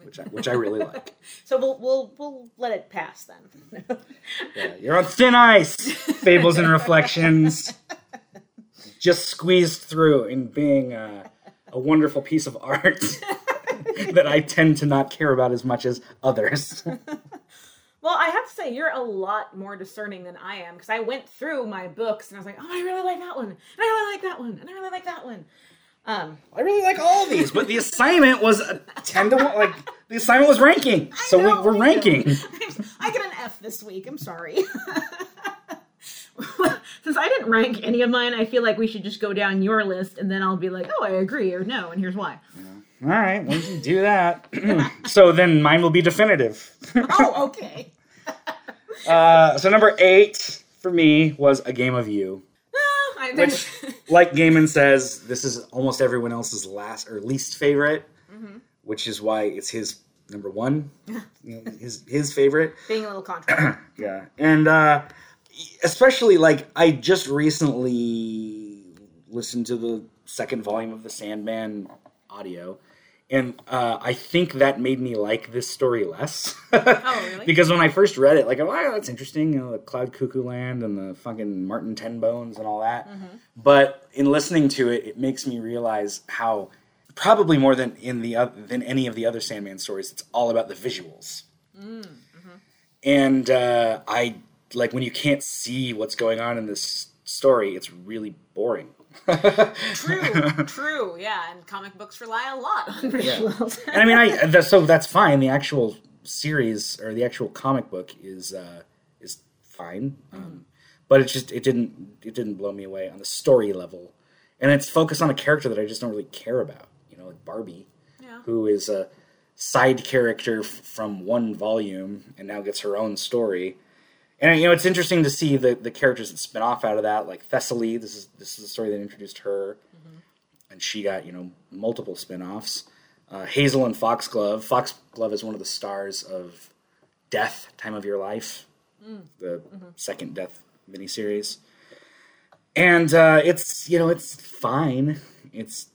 which I, which I really like. So we'll we'll we'll let it pass then. Yeah, you're on thin ice. Fables and reflections, just squeezed through in being a, a wonderful piece of art that I tend to not care about as much as others. Well, I have to say, you're a lot more discerning than I am because I went through my books and I was like, oh, I really like that one, and I really like that one, and I really like that one. Um, I really like all of these, but the assignment was ten to one. Like the assignment was ranking, so know, we, we're I ranking. I get an F this week. I'm sorry. Since I didn't rank any of mine, I feel like we should just go down your list and then I'll be like, oh, I agree or no, and here's why. All right, we can do that. so then mine will be definitive. oh, okay. Uh, so number eight for me was a game of you. I, Which, like Gaiman says, this is almost everyone else's last or least favorite, which is why it's his number one, his his favorite. being a little controversial. Yeah, and uh, especially like I just recently listened to the second volume of the Sandman audio, and uh, I think that made me like this story less. Oh, really? because when I first read it, like, oh, wow, that's interesting, you know, the Cloud Cuckoo Land and the fucking Martin Tenbones and all that. But in listening to it, it makes me realize how probably more than in the than any of the other Sandman stories, it's all about the visuals and uh, I like when you can't see what's going on in this story. It's really boring. True, true, yeah. And comic books rely a lot on visuals. and I mean, I that, so that's fine. The actual series or the actual comic book is uh, is fine, um, but it just it didn't it didn't blow me away on the story level, and it's focused on a character that I just don't really care about. You know, like Barbie, Yeah. who is a side character f- from one volume and now gets her own story. And you know, it's interesting to see the, the characters that spin off out of that, like Thessaly. This is this is the story that introduced her, and she got you know multiple spin-offs. Uh, Hazel and Foxglove. Foxglove is one of the stars of Death: Time of Your Life, the second Death miniseries. And uh, it's you know it's fine. It's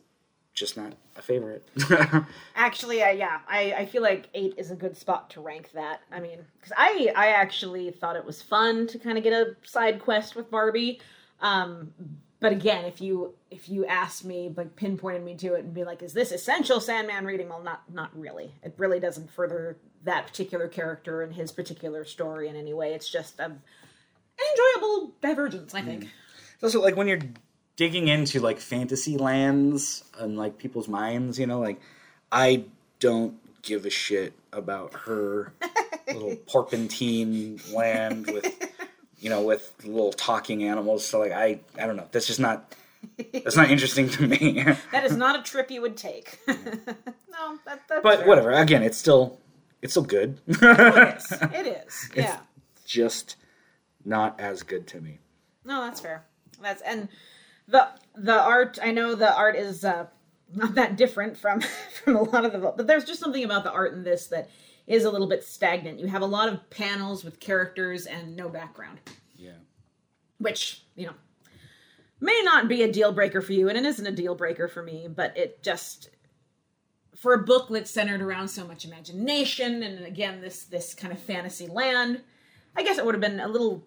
just not a favorite. Actually, uh, yeah, I, I feel like eight is a good spot to rank that. I mean, because I I actually thought it was fun to kind of get a side quest with Barbie. Um, but again, if you if you asked me, like pinpointed me to it and be like, "Is this essential Sandman reading?" Well, not not really. It really doesn't further that particular character and his particular story in any way. It's just a, an enjoyable divergence, I think. It's also like when you're digging into like fantasy lands and like people's minds, you know, like I don't give a shit about her little porpentine land with you know with little talking animals. So like I I don't know. That's just not that's not interesting to me. That is not a trip you would take. no, that, that's but fair. whatever. Again, it's still it's still good. It is. It is. Yeah. just not as good to me. No, that's fair. That's and the the art. I know the art is uh, not that different from from a lot of the, but there's just something about the art in this that is a little bit stagnant. You have a lot of panels with characters and no background, Yeah. which you know may not be a deal breaker for you, and it isn't a deal breaker for me. But it just for a book that's centered around so much imagination and again this this kind of fantasy land, I guess it would have been a little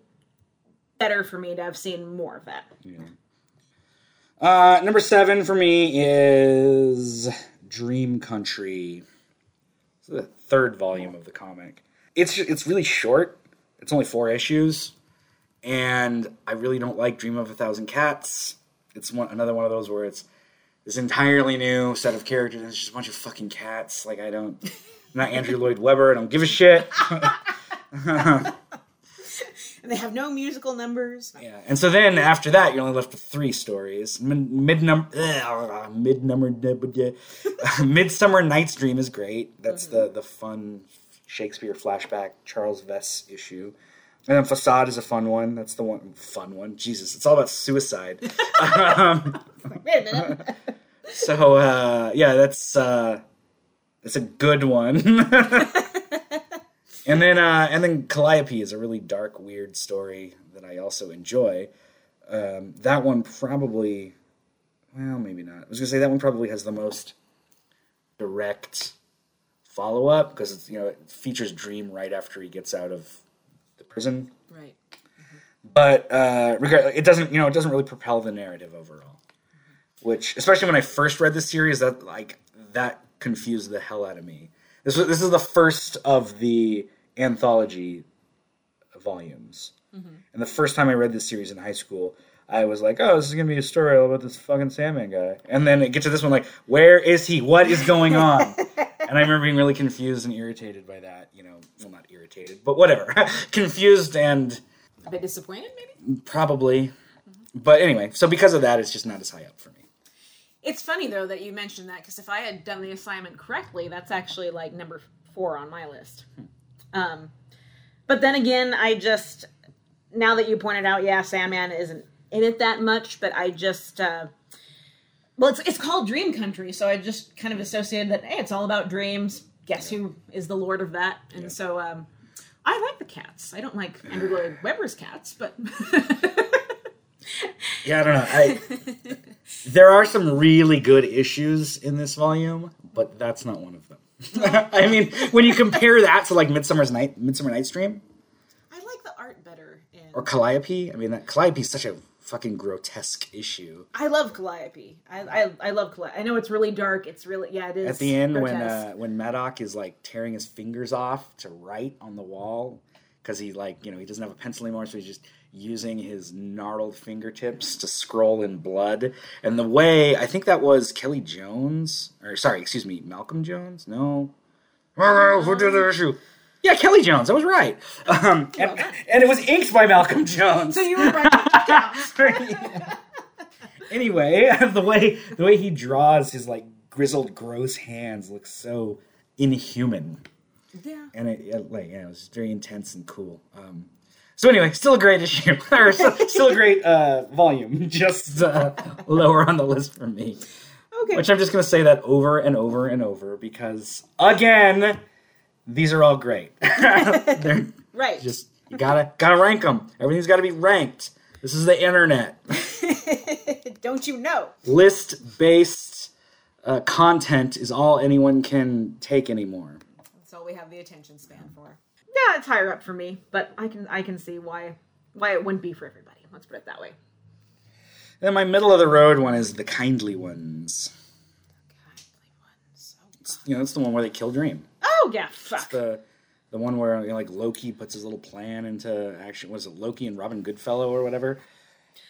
better for me to have seen more of that. Uh, number seven for me is Dream Country. It's the third volume of the comic. It's it's really short. It's only four issues, and I really don't like Dream of a Thousand Cats. It's one another one of those where it's this entirely new set of characters. and It's just a bunch of fucking cats. Like I don't, I'm not Andrew Lloyd Webber. I don't give a shit. And they have no musical numbers. Yeah, and so then after that, you're only left with three stories. Mid number, mid number, Midsummer Night's Dream is great. That's the the fun Shakespeare flashback Charles Vess issue. And then Facade is a fun one. That's the one fun one. Jesus, it's all about suicide. um, Wait a minute. so uh, yeah, that's uh, that's a good one. And then uh, and then Calliope is a really dark, weird story that I also enjoy. Um, that one probably, well, maybe not. I was gonna say that one probably has the most direct follow up because it's you know it features Dream right after he gets out of the prison right. but uh, regard, it doesn't you know it doesn't really propel the narrative overall. Which, especially when I first read the series, that like that confused the hell out of me. This was this is the first of the anthology volumes, mm-hmm. and the first time I read this series in high school, I was like, oh, this is gonna be a story all about this fucking Sandman guy, and then it gets to this one like, where is he? What is going on? and I remember being really confused and irritated by that. You know, well, not irritated, but whatever, confused and A bit disappointed, maybe. probably. Mm-hmm. But anyway, so because of that, it's just not as high up for me. It's funny though that you mentioned that because if I had done the assignment correctly, that's actually like number four on my list. Um, but then again, I just now that you pointed out, yeah, Sandman isn't in it that much, but I just uh, well, it's it's called Dream Country, so I just kind of associated that hey, it's all about dreams. Guess who is the lord of that? And so um, I like the cats. I don't like Andrew Lloyd Webber's cats, but Yeah, I don't know. I there are some really good issues in this volume, but that's not one of them. I mean, when you compare that to like Midsummer's Night, Midsummer Night's Dream I like the art better. In... or Calliope, I mean, that Calliope is such a fucking grotesque issue. I love Calliope. I, I I love Calliope. I know it's really dark. It's really yeah. It is At the end, when uh, when Madoc is like tearing his fingers off to write on the wall because he like you know he doesn't have a pencil anymore, so he's just using his gnarled fingertips to scroll in blood. And the way I think that was Kelly Jones, or sorry, excuse me, Malcolm Jones. No, who did the issue? Yeah, Kelly Jones. I was right. Um, and, and it was inked by Malcolm Jones. so you were right. anyway, the way the way he draws his like grizzled, gross hands looks so inhuman, yeah. and it, it like yeah, it was very intense and cool. Um, so anyway, still a great issue, or still, still a great uh, volume, just uh, lower on the list for me. Okay. Which I'm just gonna say that over and over and over because again, these are all great. Right. just you gotta gotta rank them. Everything's got to be ranked. This is the internet. Don't you know? list based uh, content is all anyone can take anymore. That's all we have the attention span for. Yeah, it's higher up for me, but I can I can see why why it wouldn't be for everybody. Let's put it that way. Then my middle of the road one is the kindly ones. You know, it's the one where they kill Dream. Oh yeah, fuck. The the one where you know, like Loki puts his little plan into action. Was it Loki and Robin Goodfellow or whatever?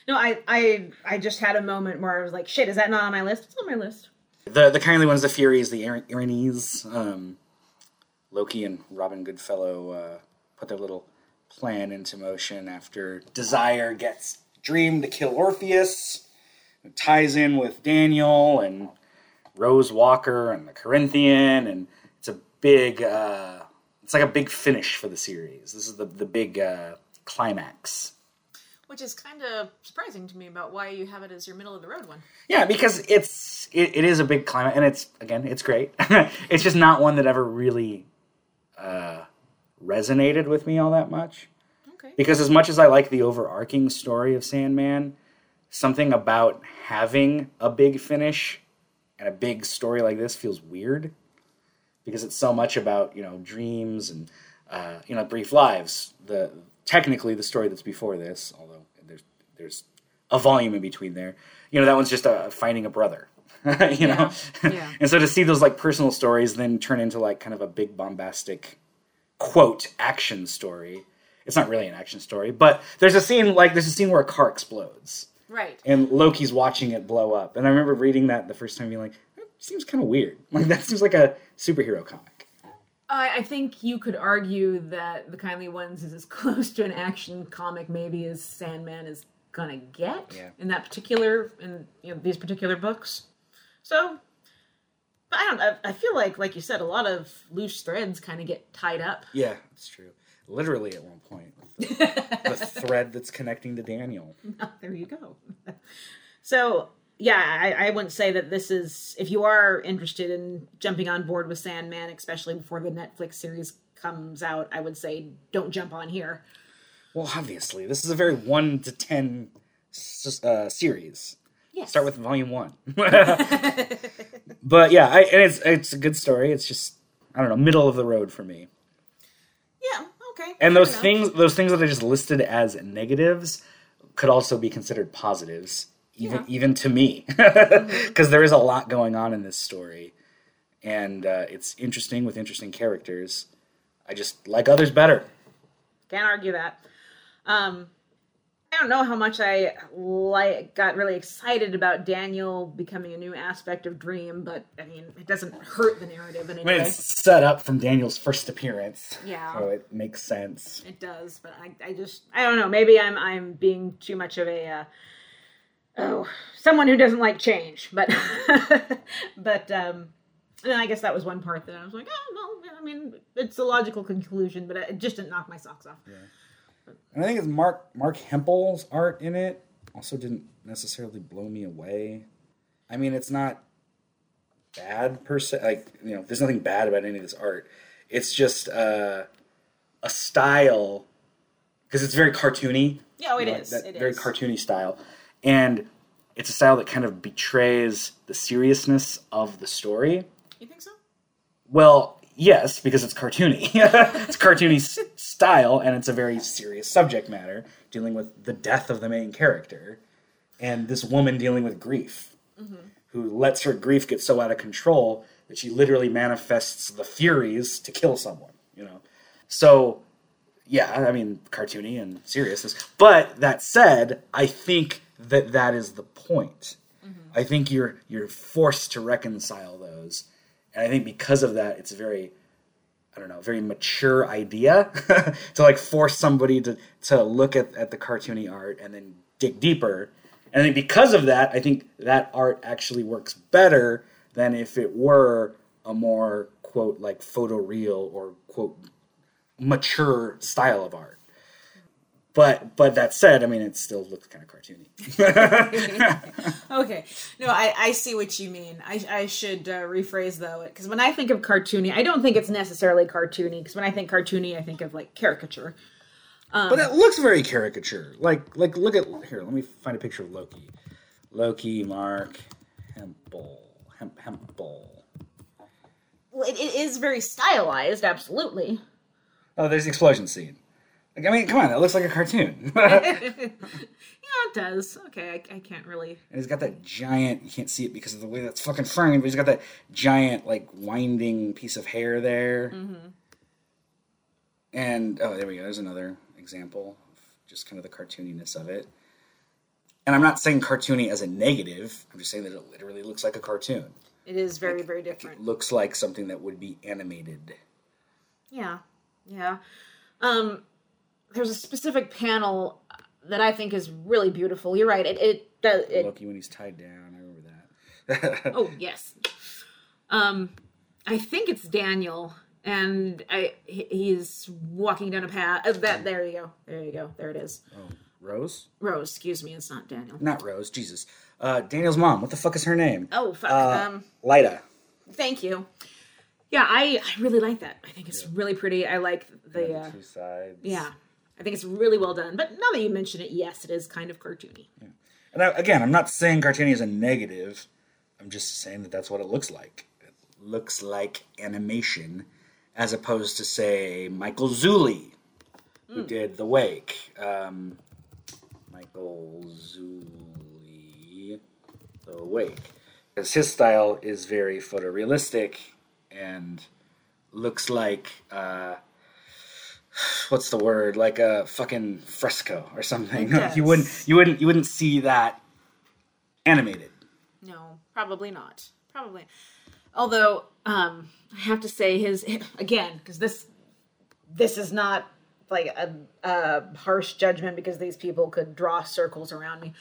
No, I I I just had a moment where I was like, shit, is that not on my list? It's on my list. The the kindly ones, the Furies, the Erinyes, um, Loki and Robin Goodfellow uh, put their little plan into motion after Desire gets Dream to kill Orpheus. It ties in with Daniel and Rose Walker and the Corinthian, and it's a big. Uh, it's like a big finish for the series. This is the the big uh, climax. Which is kind of surprising to me about why you have it as your middle of the road one. Yeah, because it's it, it is a big climax, and it's again it's great. it's just not one that ever really uh, resonated with me all that much. Okay. Because as much as I like the overarching story of Sandman, something about having a big finish and a big story like this feels weird. Because it's so much about you know dreams and uh, you know brief lives. The technically the story that's before this, although there's there's a volume in between there. You know that one's just uh, finding a brother. you know, Yeah. and so to see those like personal stories then turn into like kind of a big bombastic quote action story. It's not really an action story, but there's a scene like there's a scene where a car explodes Right. and Loki's watching it blow up. And I remember reading that the first time being like, that seems kind of weird. Like that seems like a superhero comic. I, I think you could argue that the Kindly Ones is as close to an action comic maybe as Sandman is gonna get Yeah. in that particular in you know these particular books. So, but I don't. I, I feel like, like you said, a lot of loose threads kind of get tied up. Yeah, that's true. Literally at one point, the, the thread that's connecting to Daniel. there you go. so yeah, I, I wouldn't say that this is. If you are interested in jumping on board with Sandman, especially before the Netflix series comes out, I would say don't jump on here. Well, obviously, this is a very one to ten uh, series. Yes. Start with volume one. but yeah, I, and it's it's a good story. It's just I don't know, middle of the road for me. Yeah. Okay. And those enough. things, those things that I just listed as negatives, could also be considered positives, even Yeah. even to me, because there is a lot going on in this story, and uh, it's interesting with interesting characters. I just like others better. Can't argue that. Um, I don't know how much I like got really excited about Daniel becoming a new aspect of Dream, but I mean, it doesn't hurt the narrative in any way. it's set up from Daniel's first appearance. Yeah. So it makes sense. It does, but I, I just I don't know. Maybe I'm I'm being too much of a uh, oh someone who doesn't like change. But but um, and I guess that was one part that I was like, oh well, I mean, it's a logical conclusion, but it just didn't knock my socks off. And I think it's Marc Marc Hempel's art in it also didn't necessarily blow me away. I mean, it's not bad per se. Like you know, there's nothing bad about any of this art. It's just uh, a style because it's very cartoony. Yeah, oh, it you know, is. That It very is. cartoony style, and it's a style that kind of betrays the seriousness of the story. You think so? Well, yes, because it's cartoony. it's cartoony style, and it's a very serious subject matter, dealing with the death of the main character, and this woman dealing with grief, who lets her grief get so out of control that she literally manifests the furies to kill someone. You know, so yeah, I mean, cartoony and seriousness. But that said, I think that that is the point. Mm-hmm. I think you're you're forced to reconcile those, and I think because of that, it's very I don't know, very mature idea to like force somebody to to look at, at the cartoony art and then dig deeper. And because of that, I think that art actually works better than if it were a more quote like photoreal or quote mature style of art. But but that said, I mean it still looks kind of cartoony. Okay. No, I, I see what you mean. I, I should uh, rephrase though, because when I think of cartoony, I don't think it's necessarily cartoony. Because when I think cartoony, I think of like caricature. but it looks very caricature. Like like look at here. Let me find a picture of Loki. Loki, Marc, Hempel, Hemp, Hempel. Well, it, it is very stylized, absolutely. Oh, there's the explosion scene. Like I mean, come on, it looks like a cartoon. Yeah, it does. Okay, I, I can't really. And he's got that giant. You can't see it because of the way that's fucking framed. But he's got that giant, like winding piece of hair there. And oh, there we go. There's another example of just kind of the cartooniness of it. And I'm not saying cartoony as a negative. I'm just saying that it literally looks like a cartoon. It is very, very different. looks like something that would be animated. Yeah, yeah. Um, there's a specific panel that I think is really beautiful. You're right. It it does. It, Loki when he's tied down. I remember that. oh yes. Um, I think it's Daniel, and I he's walking down a path. Oh, that there you go. There you go. There it is. oh, Rose? Rose. Excuse me. It's not Daniel. Not Rose. Jesus. Uh, Daniel's mom. What the fuck is her name? Oh fuck. Uh, um. Lyta. Thank you. Yeah, I I really like that. I think it's really pretty. I like the. Uh, two sides. yeah. I think it's really well done. But now that you mention it, yes, it is kind of cartoony. And I, again, I'm not saying cartoony is a negative. I'm just saying that that's what it looks like. It looks like animation, as opposed to say Michael Zulli, who did The Wake. Um, Michael Zulli, The Wake, because his style is very photorealistic and looks like. Uh, what's the word like a fucking fresco or something does. you wouldn't you wouldn't you wouldn't see that animated No, probably not. Probably. Although, um, I have to say his again because this this is not like a, a harsh judgment because these people could draw circles around me.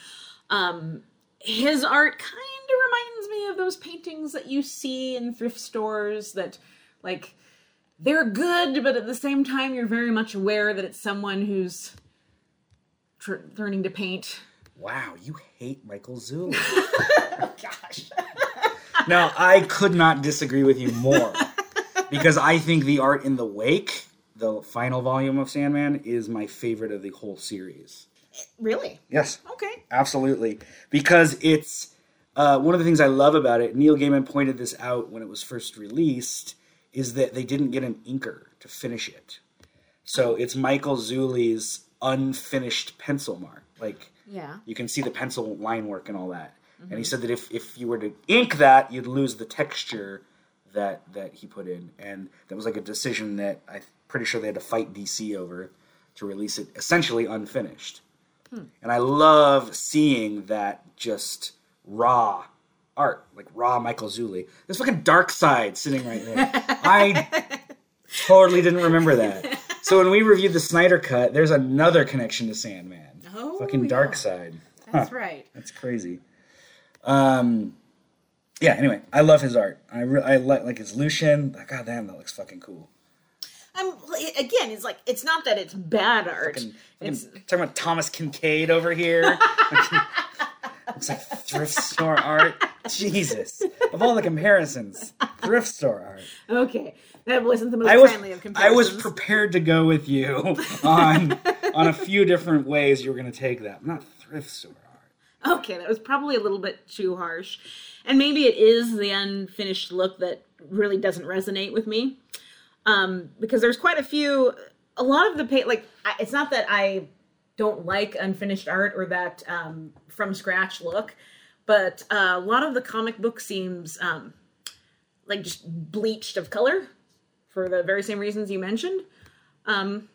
Um, his art kind of reminds me of those paintings that you see in thrift stores that, like, they're good, but at the same time, you're very much aware that it's someone who's tr- learning to paint. wow you hate michael zulli Gosh. now i could not disagree with you more because i think the art in the wake the final volume of sandman is my favorite of the whole series Really? yes Okay. Absolutely, because it's uh, one of the things I love about it. Neil Gaiman pointed this out when it was first released, is that they didn't get an inker to finish it, so it's Michael Zulli's unfinished pencil mark. Like Yeah. you can see the pencil line work and all that. And he said that if, if you were to ink that, you'd lose the texture that that he put in, and that was like a decision that I'm pretty sure they had to fight DC over to release it essentially unfinished. Hmm. and I love seeing that just raw art, like raw Michael Zulli. There's fucking Darkseid sitting right there. I totally didn't remember that. So when we reviewed the Snyder Cut, there's another connection to Sandman. Oh, fucking yeah. Darkseid. That's right. That's crazy. Um, yeah. Anyway, I love his art. I re- I like like his Lucien. God damn, that looks fucking cool. I'm again. It's like it's not that it's bad art. Fucking, It's talking about Thomas Kinkade over here. Looks like thrift store art. Jesus, of all the comparisons, thrift store art. okay. That wasn't the most I was friendly of comparisons. I was prepared to go with you on on a few different ways you were going to take that. Not thrift store art. Okay, that was probably a little bit too harsh. And maybe it is the unfinished look that really doesn't resonate with me. Um, because there's quite a few, a lot of the paint like, it's not that I don't like unfinished art or that um, from scratch look, but uh, a lot of the comic book seems um, like just bleached of color for the very same reasons you mentioned. Um,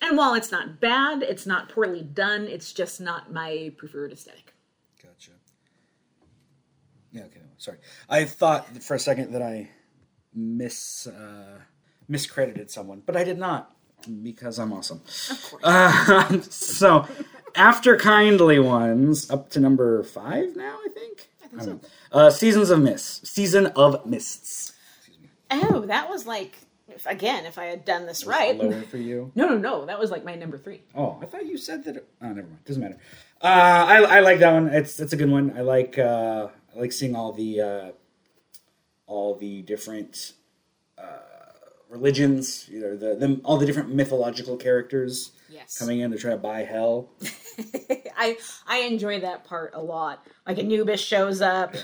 and while it's not bad, it's not poorly done, it's just not my preferred aesthetic. Gotcha. Yeah. Okay. Sorry. I thought for a second that I mis uh, miscredited someone, but I did not because I'm awesome. Of course. Uh, so after kindly ones, up to number five now, I think. I think so. Uh, Seasons of Mists. Season of Mists. Oh, that was like if, again, if I had done this right. Lower for you. No, no, no. That was like my number three. Oh, I thought you said that. Oh, never mind. Doesn't matter. Uh, I, I like that one. It's it's a good one. I like uh, I like seeing all the uh, all the different uh, religions. You know, the, the all the different mythological characters Yes. coming in to try to buy hell. I I enjoy that part a lot. Like Anubis shows up,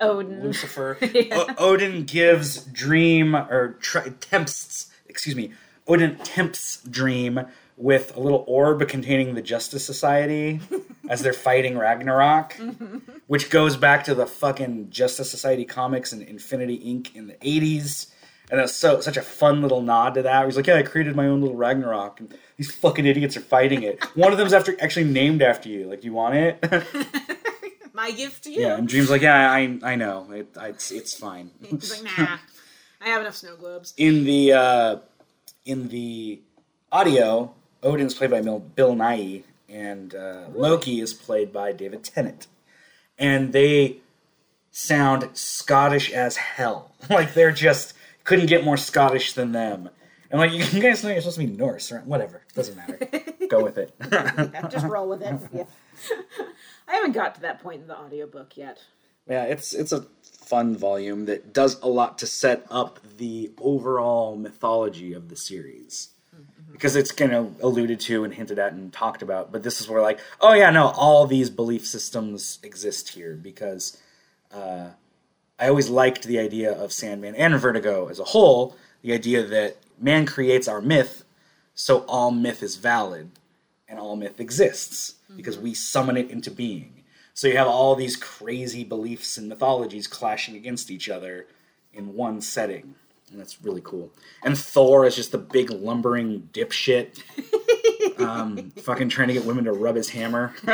Odin. Lucifer. Yeah. O- Odin gives Dream or try, tempts. Excuse me. Odin tempts Dream with a little orb containing the Justice Society as they're fighting Ragnarok, mm-hmm. which goes back to the fucking Justice Society comics and Infinity Inc. in the '80s. And it's so such a fun little nod to that. He's like, "Yeah, I created my own little Ragnarok, and these fucking idiots are fighting it. One of them's after actually named after you. Like, you want it?" My gift to you. yeah. And Dream's like, "Yeah, I I know. It, I, it's it's fine." He's like, nah. I have enough snow globes. in the uh, in the audio, Odin's played by Mil- Bill Nighy, and uh, Loki is played by David Tennant, and they sound Scottish as hell. like they're just couldn't get more Scottish than them. And like you guys know you're supposed to be Norse, right? Whatever, doesn't matter. Go with it. Yeah, just roll with it. Yeah. I haven't got to that point in the audiobook yet. Yeah, it's it's a fun volume that does a lot to set up the overall mythology of the series. Because it's kind of alluded to and hinted at and talked about, but this is where like, oh yeah, no, all these belief systems exist here because uh, I always liked the idea of Sandman and Vertigo as a whole, the idea that man creates our myth, so all myth is valid and all myth exists because we summon it into being. So you have all these crazy beliefs and mythologies clashing against each other in one setting. And that's really cool. And Thor is just the big lumbering dipshit. um, fucking trying to get women to rub his hammer.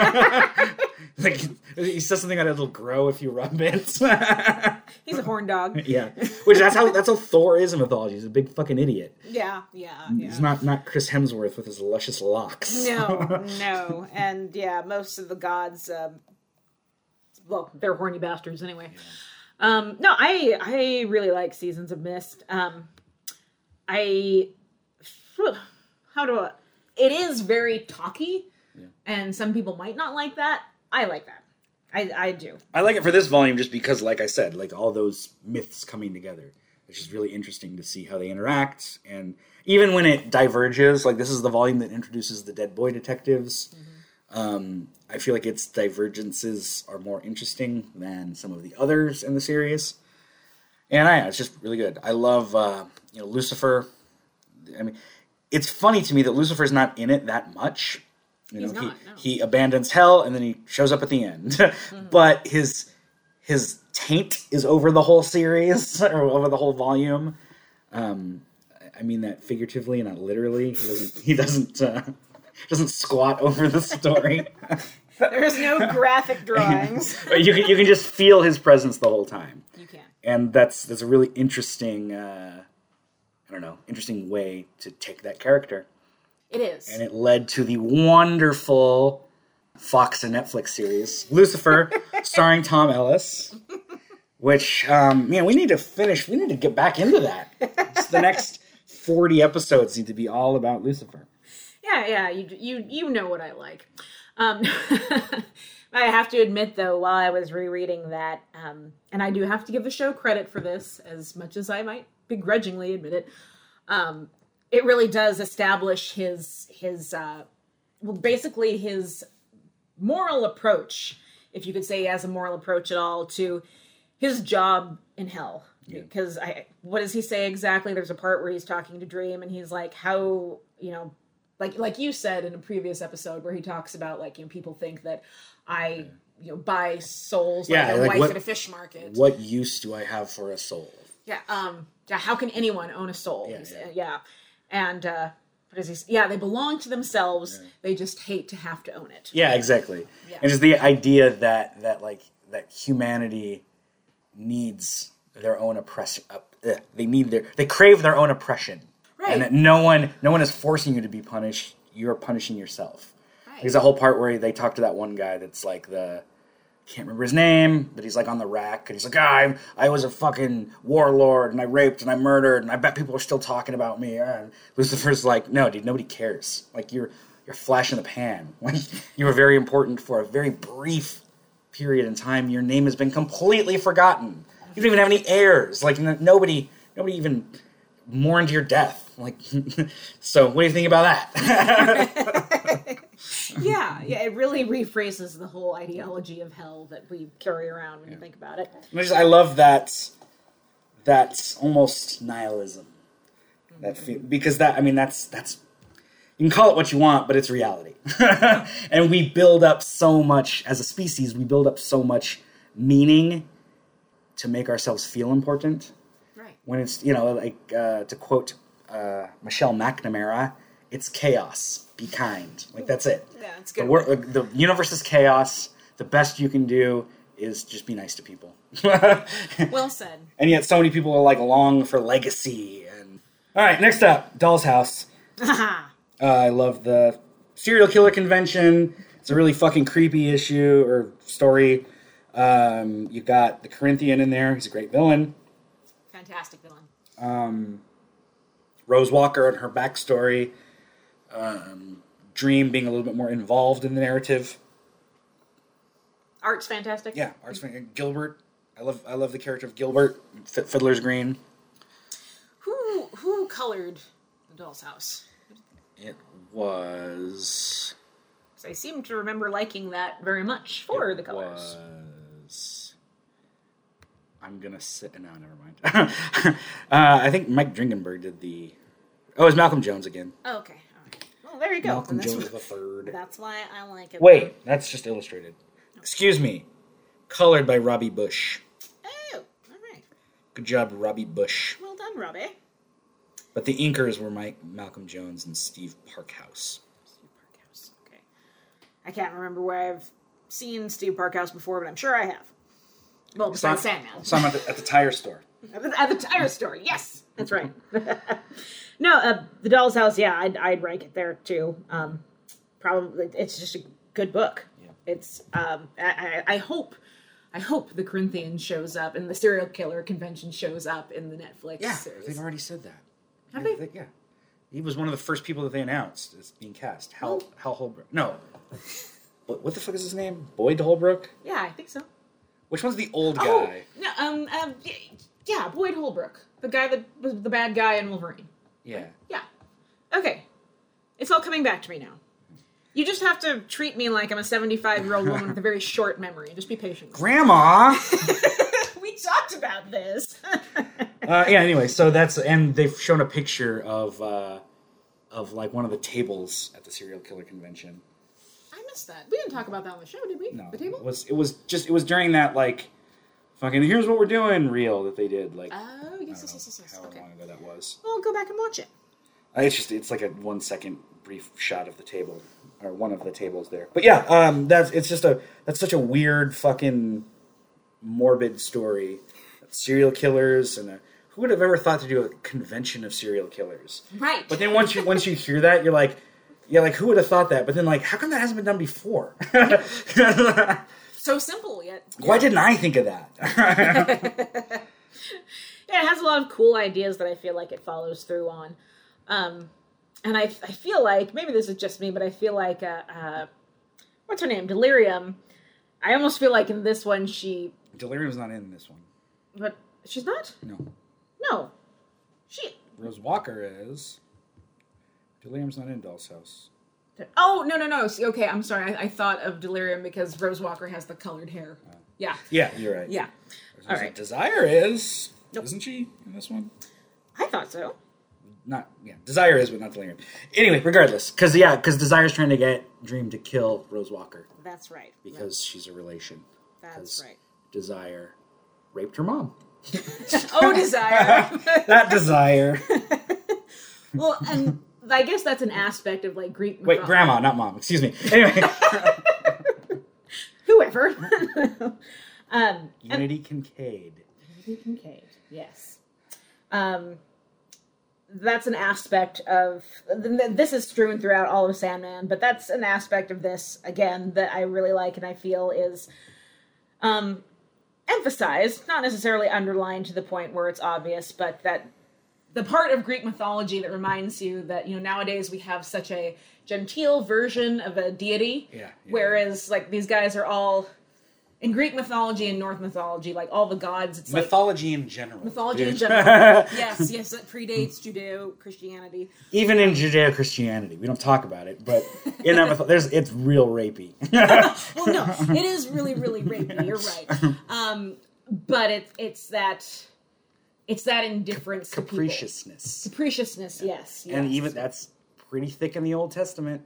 like he says something that it'll grow if you rub it. He's a horn dog. yeah. Which that's how that's how Thor is in mythology. He's a big fucking idiot. Yeah, yeah, yeah. He's not not Chris Hemsworth with his luscious locks. No, no, and yeah, most of the gods, um, well, they're horny bastards anyway. Um, no, I I really like Seasons of Mist. Um, I how do I? It is very talky, and some people might not like that. I like that. I I do. I like it for this volume just because, like I said, like all those myths coming together. It's just really interesting to see how they interact, and even when it diverges, like this is the volume that introduces the Dead Boy detectives. Um, I feel like its divergences are more interesting than some of the others in the series, and I, it's just really good. I love uh, you know Lucifer. I mean, it's funny to me that Lucifer's not in it that much. You He's know, not, he, no. he abandons hell and then he shows up at the end. but his his taint is over the whole series or over the whole volume. Um, I- I mean that figuratively not literally. He doesn't. He doesn't. Uh, doesn't squat over the story. There's no graphic drawings. You can you can just feel his presence the whole time, You can. and that's that's a really interesting. Uh, I don't know, interesting way to take that character, It is. and it led to the wonderful Fox and Netflix series Lucifer, starring Tom Ellis. Which, um, man, we need to finish. We need to get back into that. It's the next forty episodes need to be all about Lucifer. Yeah, yeah, you you you know what I like. Um, I have to admit, though, while I was rereading that, um, and I do have to give the show credit for this, as much as I might begrudgingly admit it, um, it really does establish his his uh, well, basically his moral approach, if you could say he has a moral approach at all to his job in hell. Because I, what does he say exactly? There's a part where he's talking to Dream, and he's like, "How you know, like like you said in a previous episode where he talks about like you know people think that I you know buy souls like Yeah, a like wife what- at a fish market. What use do I have for a soul? Yeah. Um. Yeah. How can anyone own a soul? Yeah, yeah. yeah. And uh, what does he? Yeah, they belong to themselves. They just hate to have to own it. Yeah, exactly. Yeah. And just the idea that that like that humanity needs their own oppression. Uh, ugh, they need their they crave their own oppression, Right. and that no one no one is forcing you to be punished. You're punishing yourself. Right. There's a whole part where they talk to that one guy that's like the can't remember his name, but he's like on the rack and he's like, ah, I, I was a fucking warlord and I raped and I murdered and I bet people are still talking about me. Ah. Lucifer's like, no, dude, nobody cares. Like you're you're flash in the pan. Like you were very important for a very brief period in time. Your name has been completely forgotten. You don't even have any heirs. Like n- nobody nobody even mourned your death. Like, so what do you think about that? yeah. Yeah. It really rephrases the whole ideology of hell that we carry around when you think about it. I just I love that that's almost nihilism. That fe- because that I mean that's that's you can call it what you want, but it's reality. and we build up so much as a species. We build up so much meaning to make ourselves feel important. Right. When it's you know like uh, to quote uh, Michelle McNamara, it's chaos. Be kind. Like that's it. Yeah, it's The, good. wor- the universe is chaos. The best you can do is just be nice to people. Well said. and yet, so many people are like long for legacy. And all right, next up, Doll's House. Uh, I love the serial killer convention. It's a really fucking creepy issue or story. Um, you got the Corinthian in there. He's a great villain. Fantastic villain. Um, Rose Walker and her backstory. Um, Dream being a little bit more involved in the narrative. Art's fantastic. Yeah, Arts fan- Gilbert. I love I love the character of Gilbert. Fiddler's Green. Who who colored the doll's house? It was. I seem to remember liking that very much for the colors. Was. I'm gonna sit. No, never mind. uh, I think Mike Dringenberg did the. Oh, it's Malcolm Jones again. Oh, okay. All right. Well, there you go. Malcolm And Jones the third. that's why I like it. Wait, that's just illustrated. Excuse me. Colored by Robbie Busch. Oh, all right. Good job, Robbie Busch. Well done, Robbie. But the inkers were Mike Malcolm Jones and Steve Parkhouse. Steve Parkhouse. Okay. I can't remember where I've seen Steve Parkhouse before, but I'm sure I have. Well, besides Sandman. Some at the, at the tire store. At the, at the tire store. Yes, that's right. no, uh, the Doll's House. Yeah, I'd, I'd rank it there too. Um, probably, it's just a good book. Yeah. It's. Um, I, I, I hope. I hope the Corinthian shows up and the serial killer convention shows up in the Netflix Yeah, series. they've already said that. Have yeah, they? Yeah. He was one of the first people that they announced as being cast. Hal, Hal Holbrook. No. what, what the fuck is his name? Boyd Holbrook? Yeah, I think so. Which one's the old Oh, guy? no, um, um, yeah, Boyd Holbrook, the guy that was the bad guy in Wolverine. Yeah. Yeah. Okay. It's all coming back to me now. You just have to treat me like I'm a 75 year old woman with a very short memory. Just be patient. Grandma! we talked about this. uh, yeah, anyway, so that's. And they've shown a picture of. Uh, of like one of the tables at the serial killer convention. I missed that. We didn't talk about that on the show, did we? No, The table? it was it was just it was during that like fucking here's what we're doing reel that they did like Oh, yes, yes, yes, yes, how Okay. long ago that was. Well, go back and watch it. It's just it's like a one second brief shot of the table or one of the tables there. But yeah, um, that's it's just a that's such a weird fucking morbid story. Serial killers and a, who would have ever thought to do a convention of serial killers? Right. But then once you once you hear that, you're like, yeah, like who would have thought that? But then like, how come that hasn't been done before? so simple yet. Why didn't I think of that? yeah, it has a lot of cool ideas that I feel like it follows through on. Um, and I, I feel like maybe this is just me, but I feel like uh, uh, what's her name, Delirium. I almost feel like in this one she, Delirium's not in this one. but she's not. No, No, she. Rose Walker is. Delirium's not in Doll's House. Oh no no no. Okay, I'm sorry. I, I thought of Delirium because Rose Walker has the colored hair. Yeah, Yeah, you're right. yeah. All right. Desire is. Nope. Isn't she in this one? I thought so. Not yeah. Desire is, but not Delirium. Anyway, regardless, because yeah, because Desire's trying to get Dream to kill Rose Walker That's right. because she's a relation. That's right. Desire raped her mom. Oh, desire. that Desire. well, and I guess that's an aspect of like Greek. Wait, mytholo- Grandma, not Mom. Excuse me. Anyway, Whoever. um, and Unity Kincaid. Unity Kincaid, yes. Um, that's an aspect of th- th- this is strewn throughout all of Sandman, but that's an aspect of this again that I really like and I feel is um, emphasized, not necessarily underlined to the point where it's obvious, but that the part of Greek mythology that reminds you that you know nowadays we have such a genteel version of a deity, Yeah, yeah. whereas like these guys are all in Greek mythology and Norse mythology, like all the gods, it's like Mythology in general. mythology in general. yes, yes, that predates Judeo Christianity. Even in Judeo Christianity, we don't talk about it, but in that myth- there's it's real rapey. Well, no, it is really, really rapey. You're right. Um, but it's it's that it's that indifference. Capriciousness, capriciousness. Yes, yes. and even that's pretty thick in the Old Testament.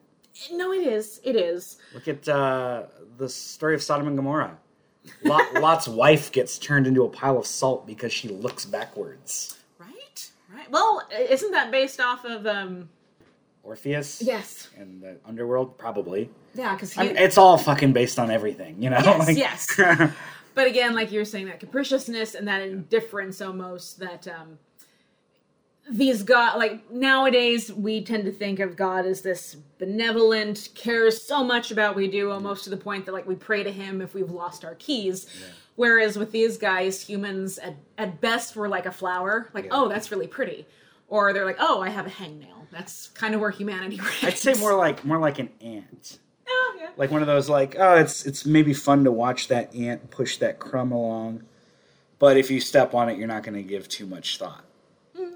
no, it is. It is. Look at uh, the story of Sodom and Gomorrah. Lot, Lot's wife gets turned into a pile of salt because she looks backwards. Right. Right. Well, isn't that based off of um? Orpheus, Yes. and the underworld, probably. Yeah, because I mean, it's all fucking based on everything, you know. Yes, yes. But again, like you were saying, that capriciousness and that indifference almost that um these God like nowadays we tend to think of God as this benevolent, cares so much about what we do, almost to the point that like we pray to him if we've lost our keys. Whereas with these guys, humans at, at best were like a flower, like, Yeah. oh, that's really pretty. Or they're like, oh, I have a hangnail. That's kind of where humanity ranks. I'd say more like more like an ant. Oh, yeah. like one of those like oh it's it's maybe fun to watch that ant push that crumb along but if you step on it you're not going to give too much thought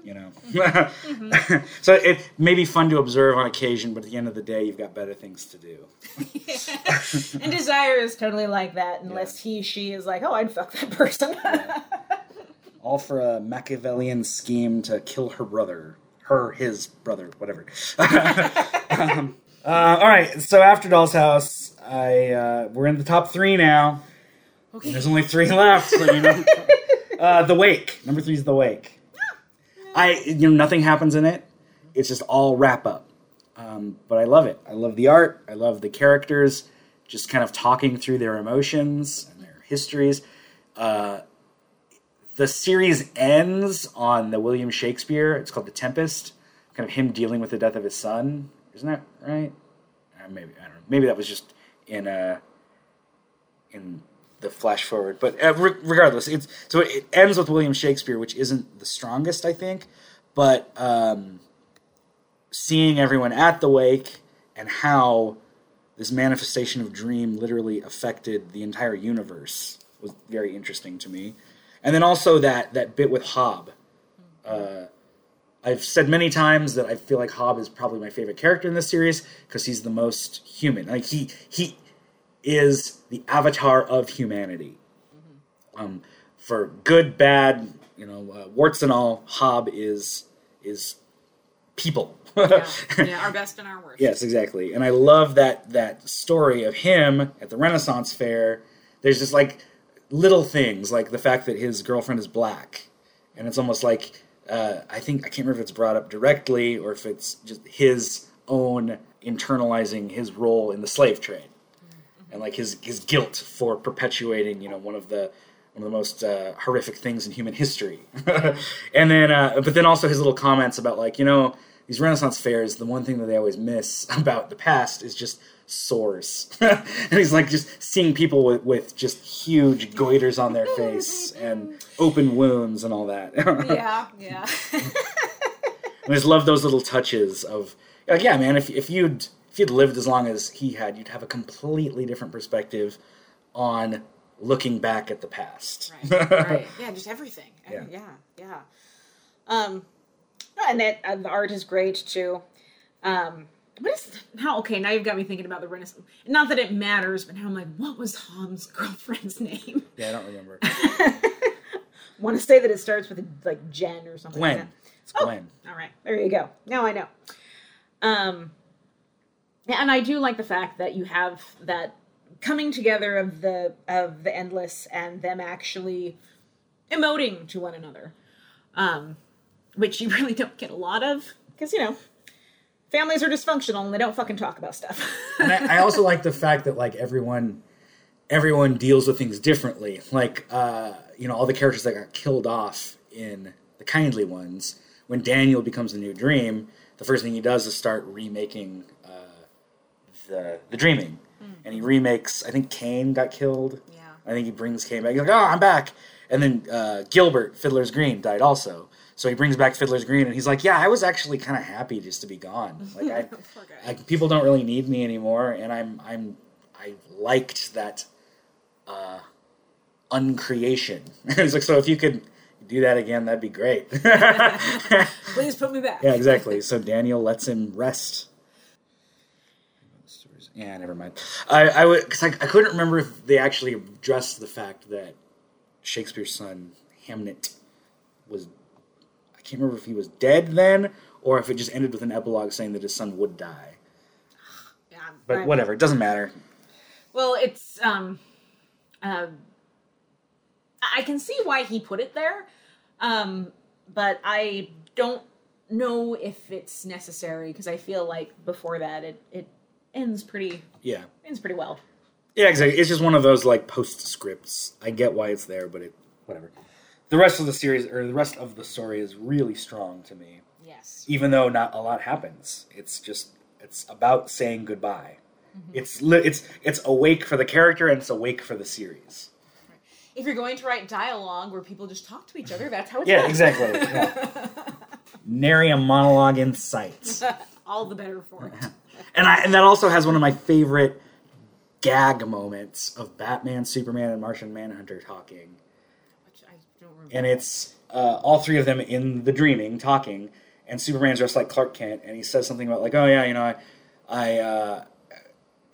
you know? So it may be fun to observe on occasion but at the end of the day you've got better things to do. And desire is totally like that unless he she is like oh i'd fuck that person. All for a machiavellian scheme to kill her brother her his brother whatever. Um, uh, all right so after doll's house i uh, we're in the top three now okay There's only three left. So, you know. uh, the Wake. Number three is The Wake. I you know nothing happens in it. It's just all wrap up. Um, but I love it. I love the art. I love the characters, just kind of talking through their emotions and their histories. Uh, the series ends on the William Shakespeare. It's called The Tempest. Kind of him dealing with the death of his son. Isn't that right? Uh, maybe I don't know. Maybe that was just in uh, in the flash forward. But uh, re- regardless, it's so it ends with William Shakespeare, which isn't the strongest, I think. But um, seeing everyone at the wake and how this manifestation of dream literally affected the entire universe was very interesting to me. And then also that that bit with Hob. Uh, I've said many times that I feel like Hob is probably my favorite character in this series because he's the most human. Like he he is the avatar of humanity. Um, for good, bad, you know, uh, warts and all, Hob is is people. yeah. yeah our best and our worst Yes, exactly. And I love that that story of him at the Renaissance fair. There's just like little things, like the fact that his girlfriend is black, and it's almost like uh, I think I can't remember if it's brought up directly or if it's just his own internalizing his role in the slave trade. And like his his guilt for perpetuating you know one of the one of the most uh, horrific things in human history. And then uh, but then also his little comments about like you know these renaissance fairs the one thing that they always miss about the past is just sores and he's like just seeing people with, with just huge goiters on their face and open wounds and all that yeah, yeah. I just love those little touches of like, yeah, man. If if you'd if you'd lived as long as he had, you'd have a completely different perspective on looking back at the past. right, right. Yeah, just everything. Yeah. Yeah, yeah. Um, and it, uh, the art is great too. Um, what is how? Okay, now you've got me thinking about the Renaissance. Not that it matters, but now I'm like, what was Tom's girlfriend's name? yeah, I don't remember. Want to say that it starts with a, like Jen or something. like Gwen. that. It's Oh. Gwen. All right, there you go. Now I know. Um, and I do like the fact that you have that coming together of the of the endless and them actually emoting to one another, um, which you really don't get a lot of because you know families are dysfunctional and they don't fucking talk about stuff. and I, I also like the fact that like everyone everyone deals with things differently. Like uh, you know, all the characters that got killed off in the kindly ones, when Daniel becomes the new dream, the first thing he does is start remaking uh, the the dreaming. And he remakes I think Cain got killed. Yeah. I think he brings Cain back. He's like, Oh, I'm back. And then uh, Gilbert, Fiddler's Green, died also. So he brings back Fiddler's Green and he's like, Yeah, I was actually kinda happy just to be gone. Like I like people don't really need me anymore and i'm i'm i liked that uh uncreation. It's like so if you could do that again that'd be great. Please put me back. yeah exactly. So daniel lets him rest. Yeah never mind. I i would because I, I couldn't remember if they actually addressed the fact that shakespeare's son hamnet was can't remember if he was dead then or if it just ended with an epilogue saying that his son would die Yeah, but I- whatever it doesn't matter Well, it's um, um, I can see why he put it there, um, but I don't know if it's necessary because I feel like before that it it ends pretty Yeah. ends pretty well. Yeah, exactly. It's just one of those like postscripts. I get why it's there, but it whatever. The rest of the series or the rest of the story is really strong to me. Yes. Even though not a lot happens. It's just it's about saying goodbye. Mm-hmm. It's li- it's it's awake for the character and it's awake for the series. If you're going to write dialogue where people just talk to each other, that's how it's Yeah, done. exactly. Yeah. Nary a monologue in sight. All the better for it. And I and that also has one of my favorite gag moments of Batman, Superman, and Martian Manhunter talking. Which I don't remember. And it's uh, all three of them in the dreaming talking, and Superman's dressed like Clark Kent, and he says something about like, oh yeah, you know, I, I uh,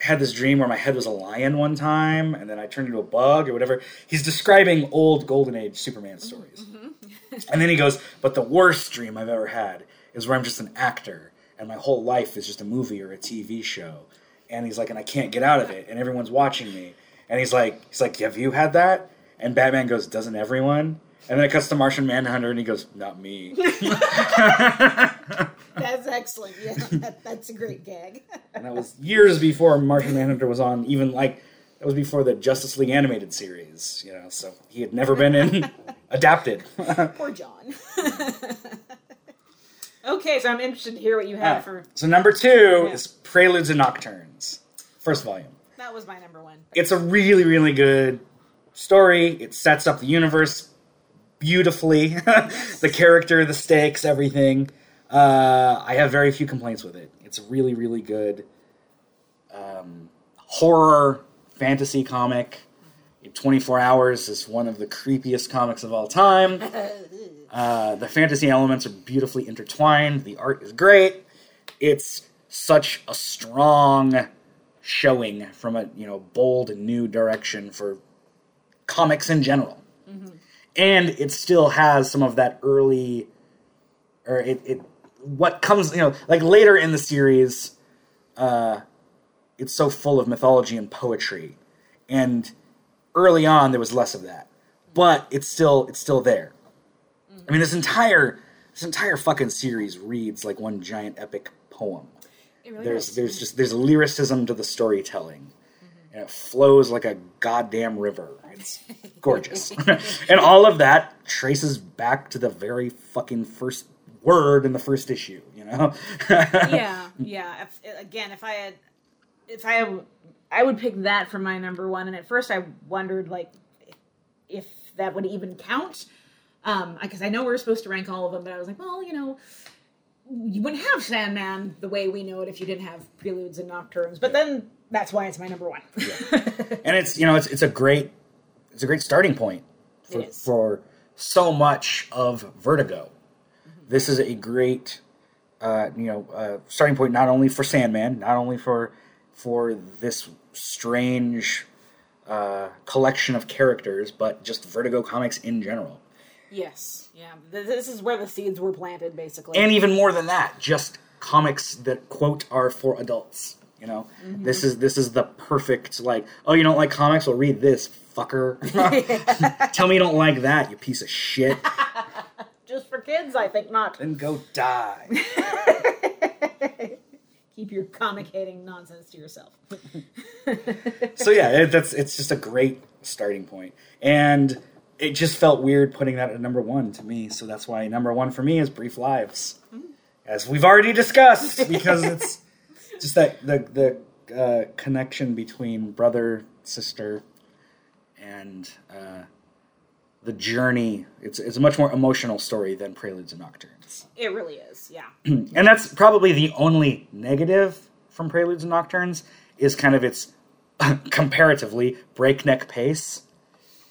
had this dream where my head was a lion one time, and then I turned into a bug or whatever. He's describing old Golden Age Superman stories, and then he goes, but the worst dream I've ever had is where I'm just an actor, and my whole life is just a movie or a TV show, and he's like, and I can't get out of it, and everyone's watching me, and he's like, he's like, have you had that? And Batman goes, doesn't everyone? And then it cuts to Martian Manhunter, and he goes, "Not me." That's excellent. Yeah, that, that's a great gag. and that was years before Martian Manhunter was on. Even like that was before the Justice League animated series. You know, so he had never been in adapted. Poor John. okay, so I'm interested to hear what you have ah, for. so number two Yeah. is Preludes and Nocturnes, first volume. That was my number one. It's a really, really good story. It sets up the universe beautifully. the character, the stakes, everything. Uh, I have very few complaints with it. It's really, really good um, horror fantasy comic. 24 Hours is one of the creepiest comics of all time. Uh, the fantasy elements are beautifully intertwined. The art is great. It's such a strong showing from a you know bold and new direction for comics in general. And it still has some of that early, or it, it what comes you know like later in the series, uh, it's so full of mythology and poetry, and early on there was less of that, but it's still it's still there. I mean, this entire this entire fucking series reads like one giant epic poem. It really there's does. there's just there's lyricism to the storytelling, and it flows like a goddamn river. It's gorgeous, and all of that traces back to the very fucking first word in the first issue. You know? yeah, yeah. If, again, if I had, if I had, I would pick that for my number one. And at first, I wondered like if that would even count, um, because I know we are supposed to rank all of them, but I was like, well, you know. You wouldn't have Sandman the way we know it if you didn't have Preludes and Nocturnes, but then that's why it's my number one. and it's you know it's it's a great it's a great starting point for, for so much of Vertigo. This is a great uh, you know uh, starting point not only for Sandman, not only for for this strange uh, collection of characters, but just Vertigo comics in general. yes, yeah. This is where the seeds were planted, basically. and even more than that, just comics that quote are for adults. You know, this is this is the perfect like. Oh, you don't like comics? Well, read this, fucker. Tell me you don't like that, you piece of shit. Just for kids, I think not. then go die. Keep your comic hating nonsense to yourself. so yeah, it, that's it's just a great starting point, and it just felt weird putting that at number one to me. So that's why number one for me is Brief Lives, as we've already discussed, because it's just that the the uh, connection between brother sister and uh, the journey. It's it's a much more emotional story than Preludes and Nocturnes, It really is, yeah. and that's probably the only negative from Preludes and Nocturnes is kind of its comparatively breakneck pace.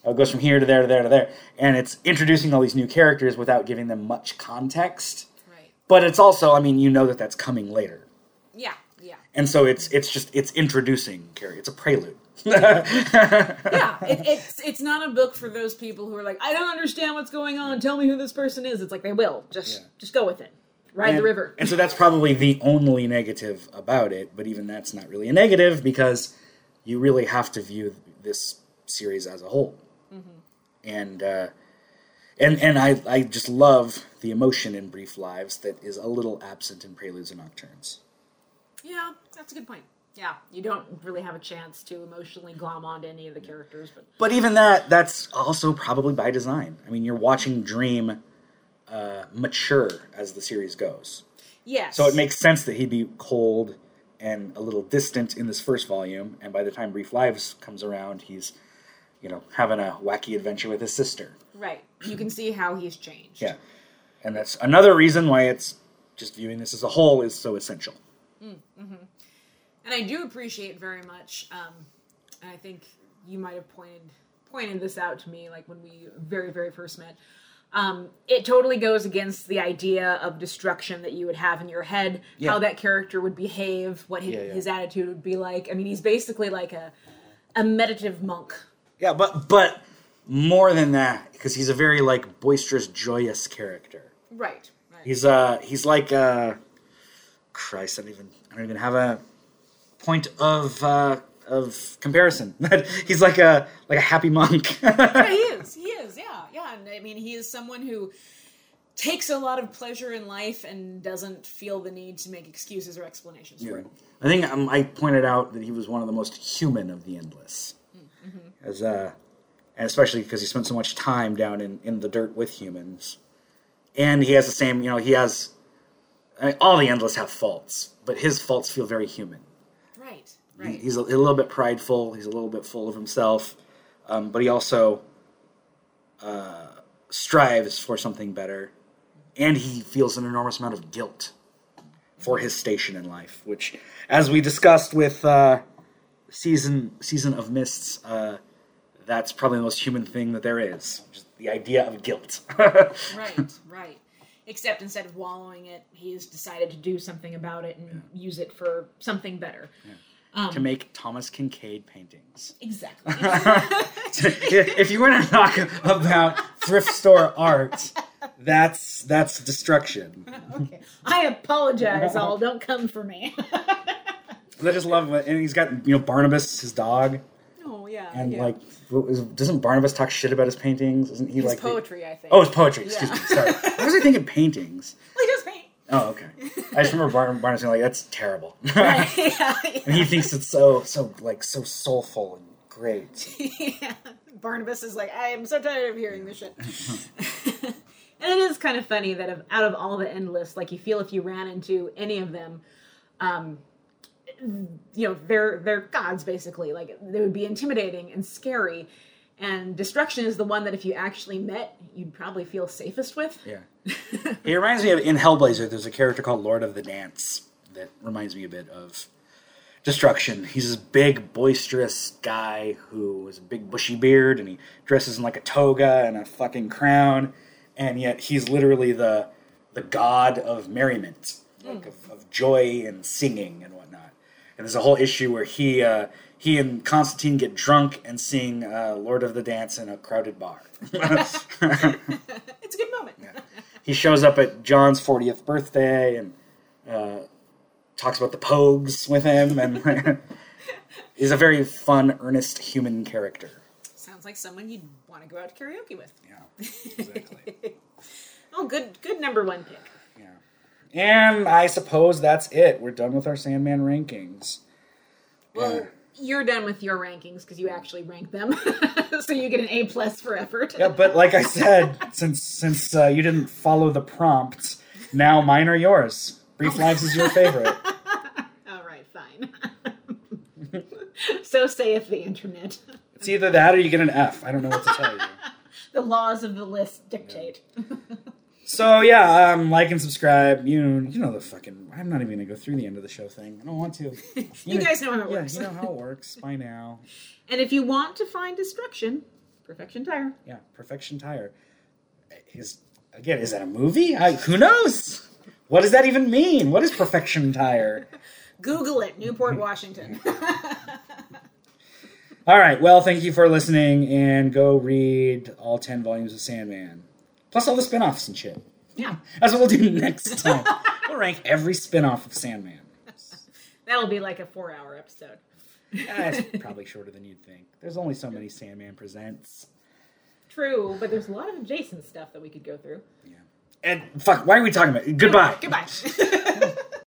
It goes from here to there to there to there, and it's introducing all these new characters without giving them much context. Right. But it's also, I mean, you know that that's coming later, Yeah, yeah. and so it's it's just it's introducing character. It's a prelude. Yeah, it, it's it's not a book for those people who are like, I don't understand what's going on. Tell me who this person is. It's like they will just Yeah. just go with it. Ride and, the river. And so that's probably the only negative about it, but even that's not really a negative because you really have to view this series as a whole. And uh, and and I I just love the emotion in Brief Lives that is a little absent in Preludes and Nocturnes. Yeah, that's a good point. Yeah, you don't really have a chance to emotionally glom onto any of the characters, but But even that, that's also probably by design. I mean, you're watching Dream uh, mature as the series goes. yes. So it makes sense that he'd be cold and a little distant in this first volume, and by the time Brief Lives comes around, he's, you know, having a wacky adventure with his sister. right. You can see how he's changed. Yeah. And that's another reason why it's just viewing this as a whole is so essential. And I do appreciate very much. Um, and I think you might have pointed pointed this out to me, like when we very very first met. Um, it totally goes against the idea of destruction that you would have in your head, Yeah. how that character would behave, what his, Yeah, yeah. his attitude would be like. I mean, he's basically like a a meditative monk. Yeah, but but more than that, because he's a very like boisterous, joyous character. Right. Right. He's uh he's like uh Christ, I don't even I don't even have a point of uh of comparison. he's like a like a happy monk. yeah, he is. He is. Yeah, yeah. And I mean, he is someone who takes a lot of pleasure in life and doesn't feel the need to make excuses or explanations for it. I think um, I pointed out that he was one of the most human of the endless, as uh, and especially because he spent so much time down in, in the dirt with humans, and he has the same. You know, he has I mean, all the endless have faults, but his faults feel very human. Right. He's a, a little bit prideful. He's a little bit full of himself, um, but he also uh, strives for something better, and he feels an enormous amount of guilt for his station in life. Which, as we discussed with uh, season season of mists, uh, that's probably the most human thing that there is. Just the idea of guilt. right. Right. Except instead of wallowing it, he has decided to do something about it and use it for something better. To um, make Thomas Kinkade paintings. Exactly. if you want to talk about thrift store art, that's that's destruction. okay. I apologize, all. Don't come for me. I just love it, and he's got you know Barnabas, his dog, oh yeah. and yeah. like doesn't Barnabas talk shit about his paintings? Isn't he his like the- poetry, I think. oh, it's poetry. Excuse Yeah. me. Sorry, I was thinking paintings? He does paint. Oh, okay. I just remember Barn- Barnabas saying like, "That's terrible," yeah, yeah. and he thinks it's so so like so soulful and great. yeah. Barnabas is like, I am so tired of hearing this shit. and it is kind of funny that of, out of all the endless, like you feel if you ran into any of them, um, you know, they're they're gods basically. Like they would be intimidating and scary. And destruction is the one that if you actually met, you'd probably feel safest with. Yeah. He reminds me of in Hellblazer. There's a character called Lord of the Dance that reminds me a bit of Destruction. He's this big, boisterous guy who has a big bushy beard and he dresses in like a toga and a fucking crown, and yet he's literally the the god of merriment, like of, of joy and singing and whatnot. And there's a whole issue where he uh, he and Constantine get drunk and sing uh, Lord of the Dance in a crowded bar. It's a good moment. he shows up at John's 40th birthday and uh, talks about the Pogues with him, and is a very fun, earnest human character. Sounds like someone you'd want to go out to karaoke with. Yeah, exactly. Oh, good, good number one pick. yeah. And I suppose that's it. We're done with our Sandman rankings. Well, Yeah. You're done with your rankings because you actually rank them, so you get an A plus for effort. Yeah, but like I said, since since uh, you didn't follow the prompt, now mine are yours. Brief Lives is your favorite. All right, fine. so saith the internet. It's either that or you get an F. I don't know what to tell you. The laws of the list dictate. So yeah, um, like and subscribe. You you know the fucking. I'm not even gonna go through the end of the show thing. I don't want to. You guys know how it yeah, works. you know how it works by now. And if you want to find destruction, Perfection Tire. Yeah, Perfection Tire is again. Is that a movie? I, who knows? What does that even mean? What is Perfection Tire? Google it, Newport, Washington. All right. Well, thank you for listening, and go read all ten volumes of Sandman, plus all the spin-offs and shit. yeah, That's what we'll do next time. we'll rank every spin-off of Sandman. that'll be like a four-hour episode. Eh, it's probably shorter than you'd think. There's only so many Sandman presents. True, but there's a lot of adjacent stuff that we could go through. Yeah. And fuck, why are we talking about? it? Goodbye. Goodbye.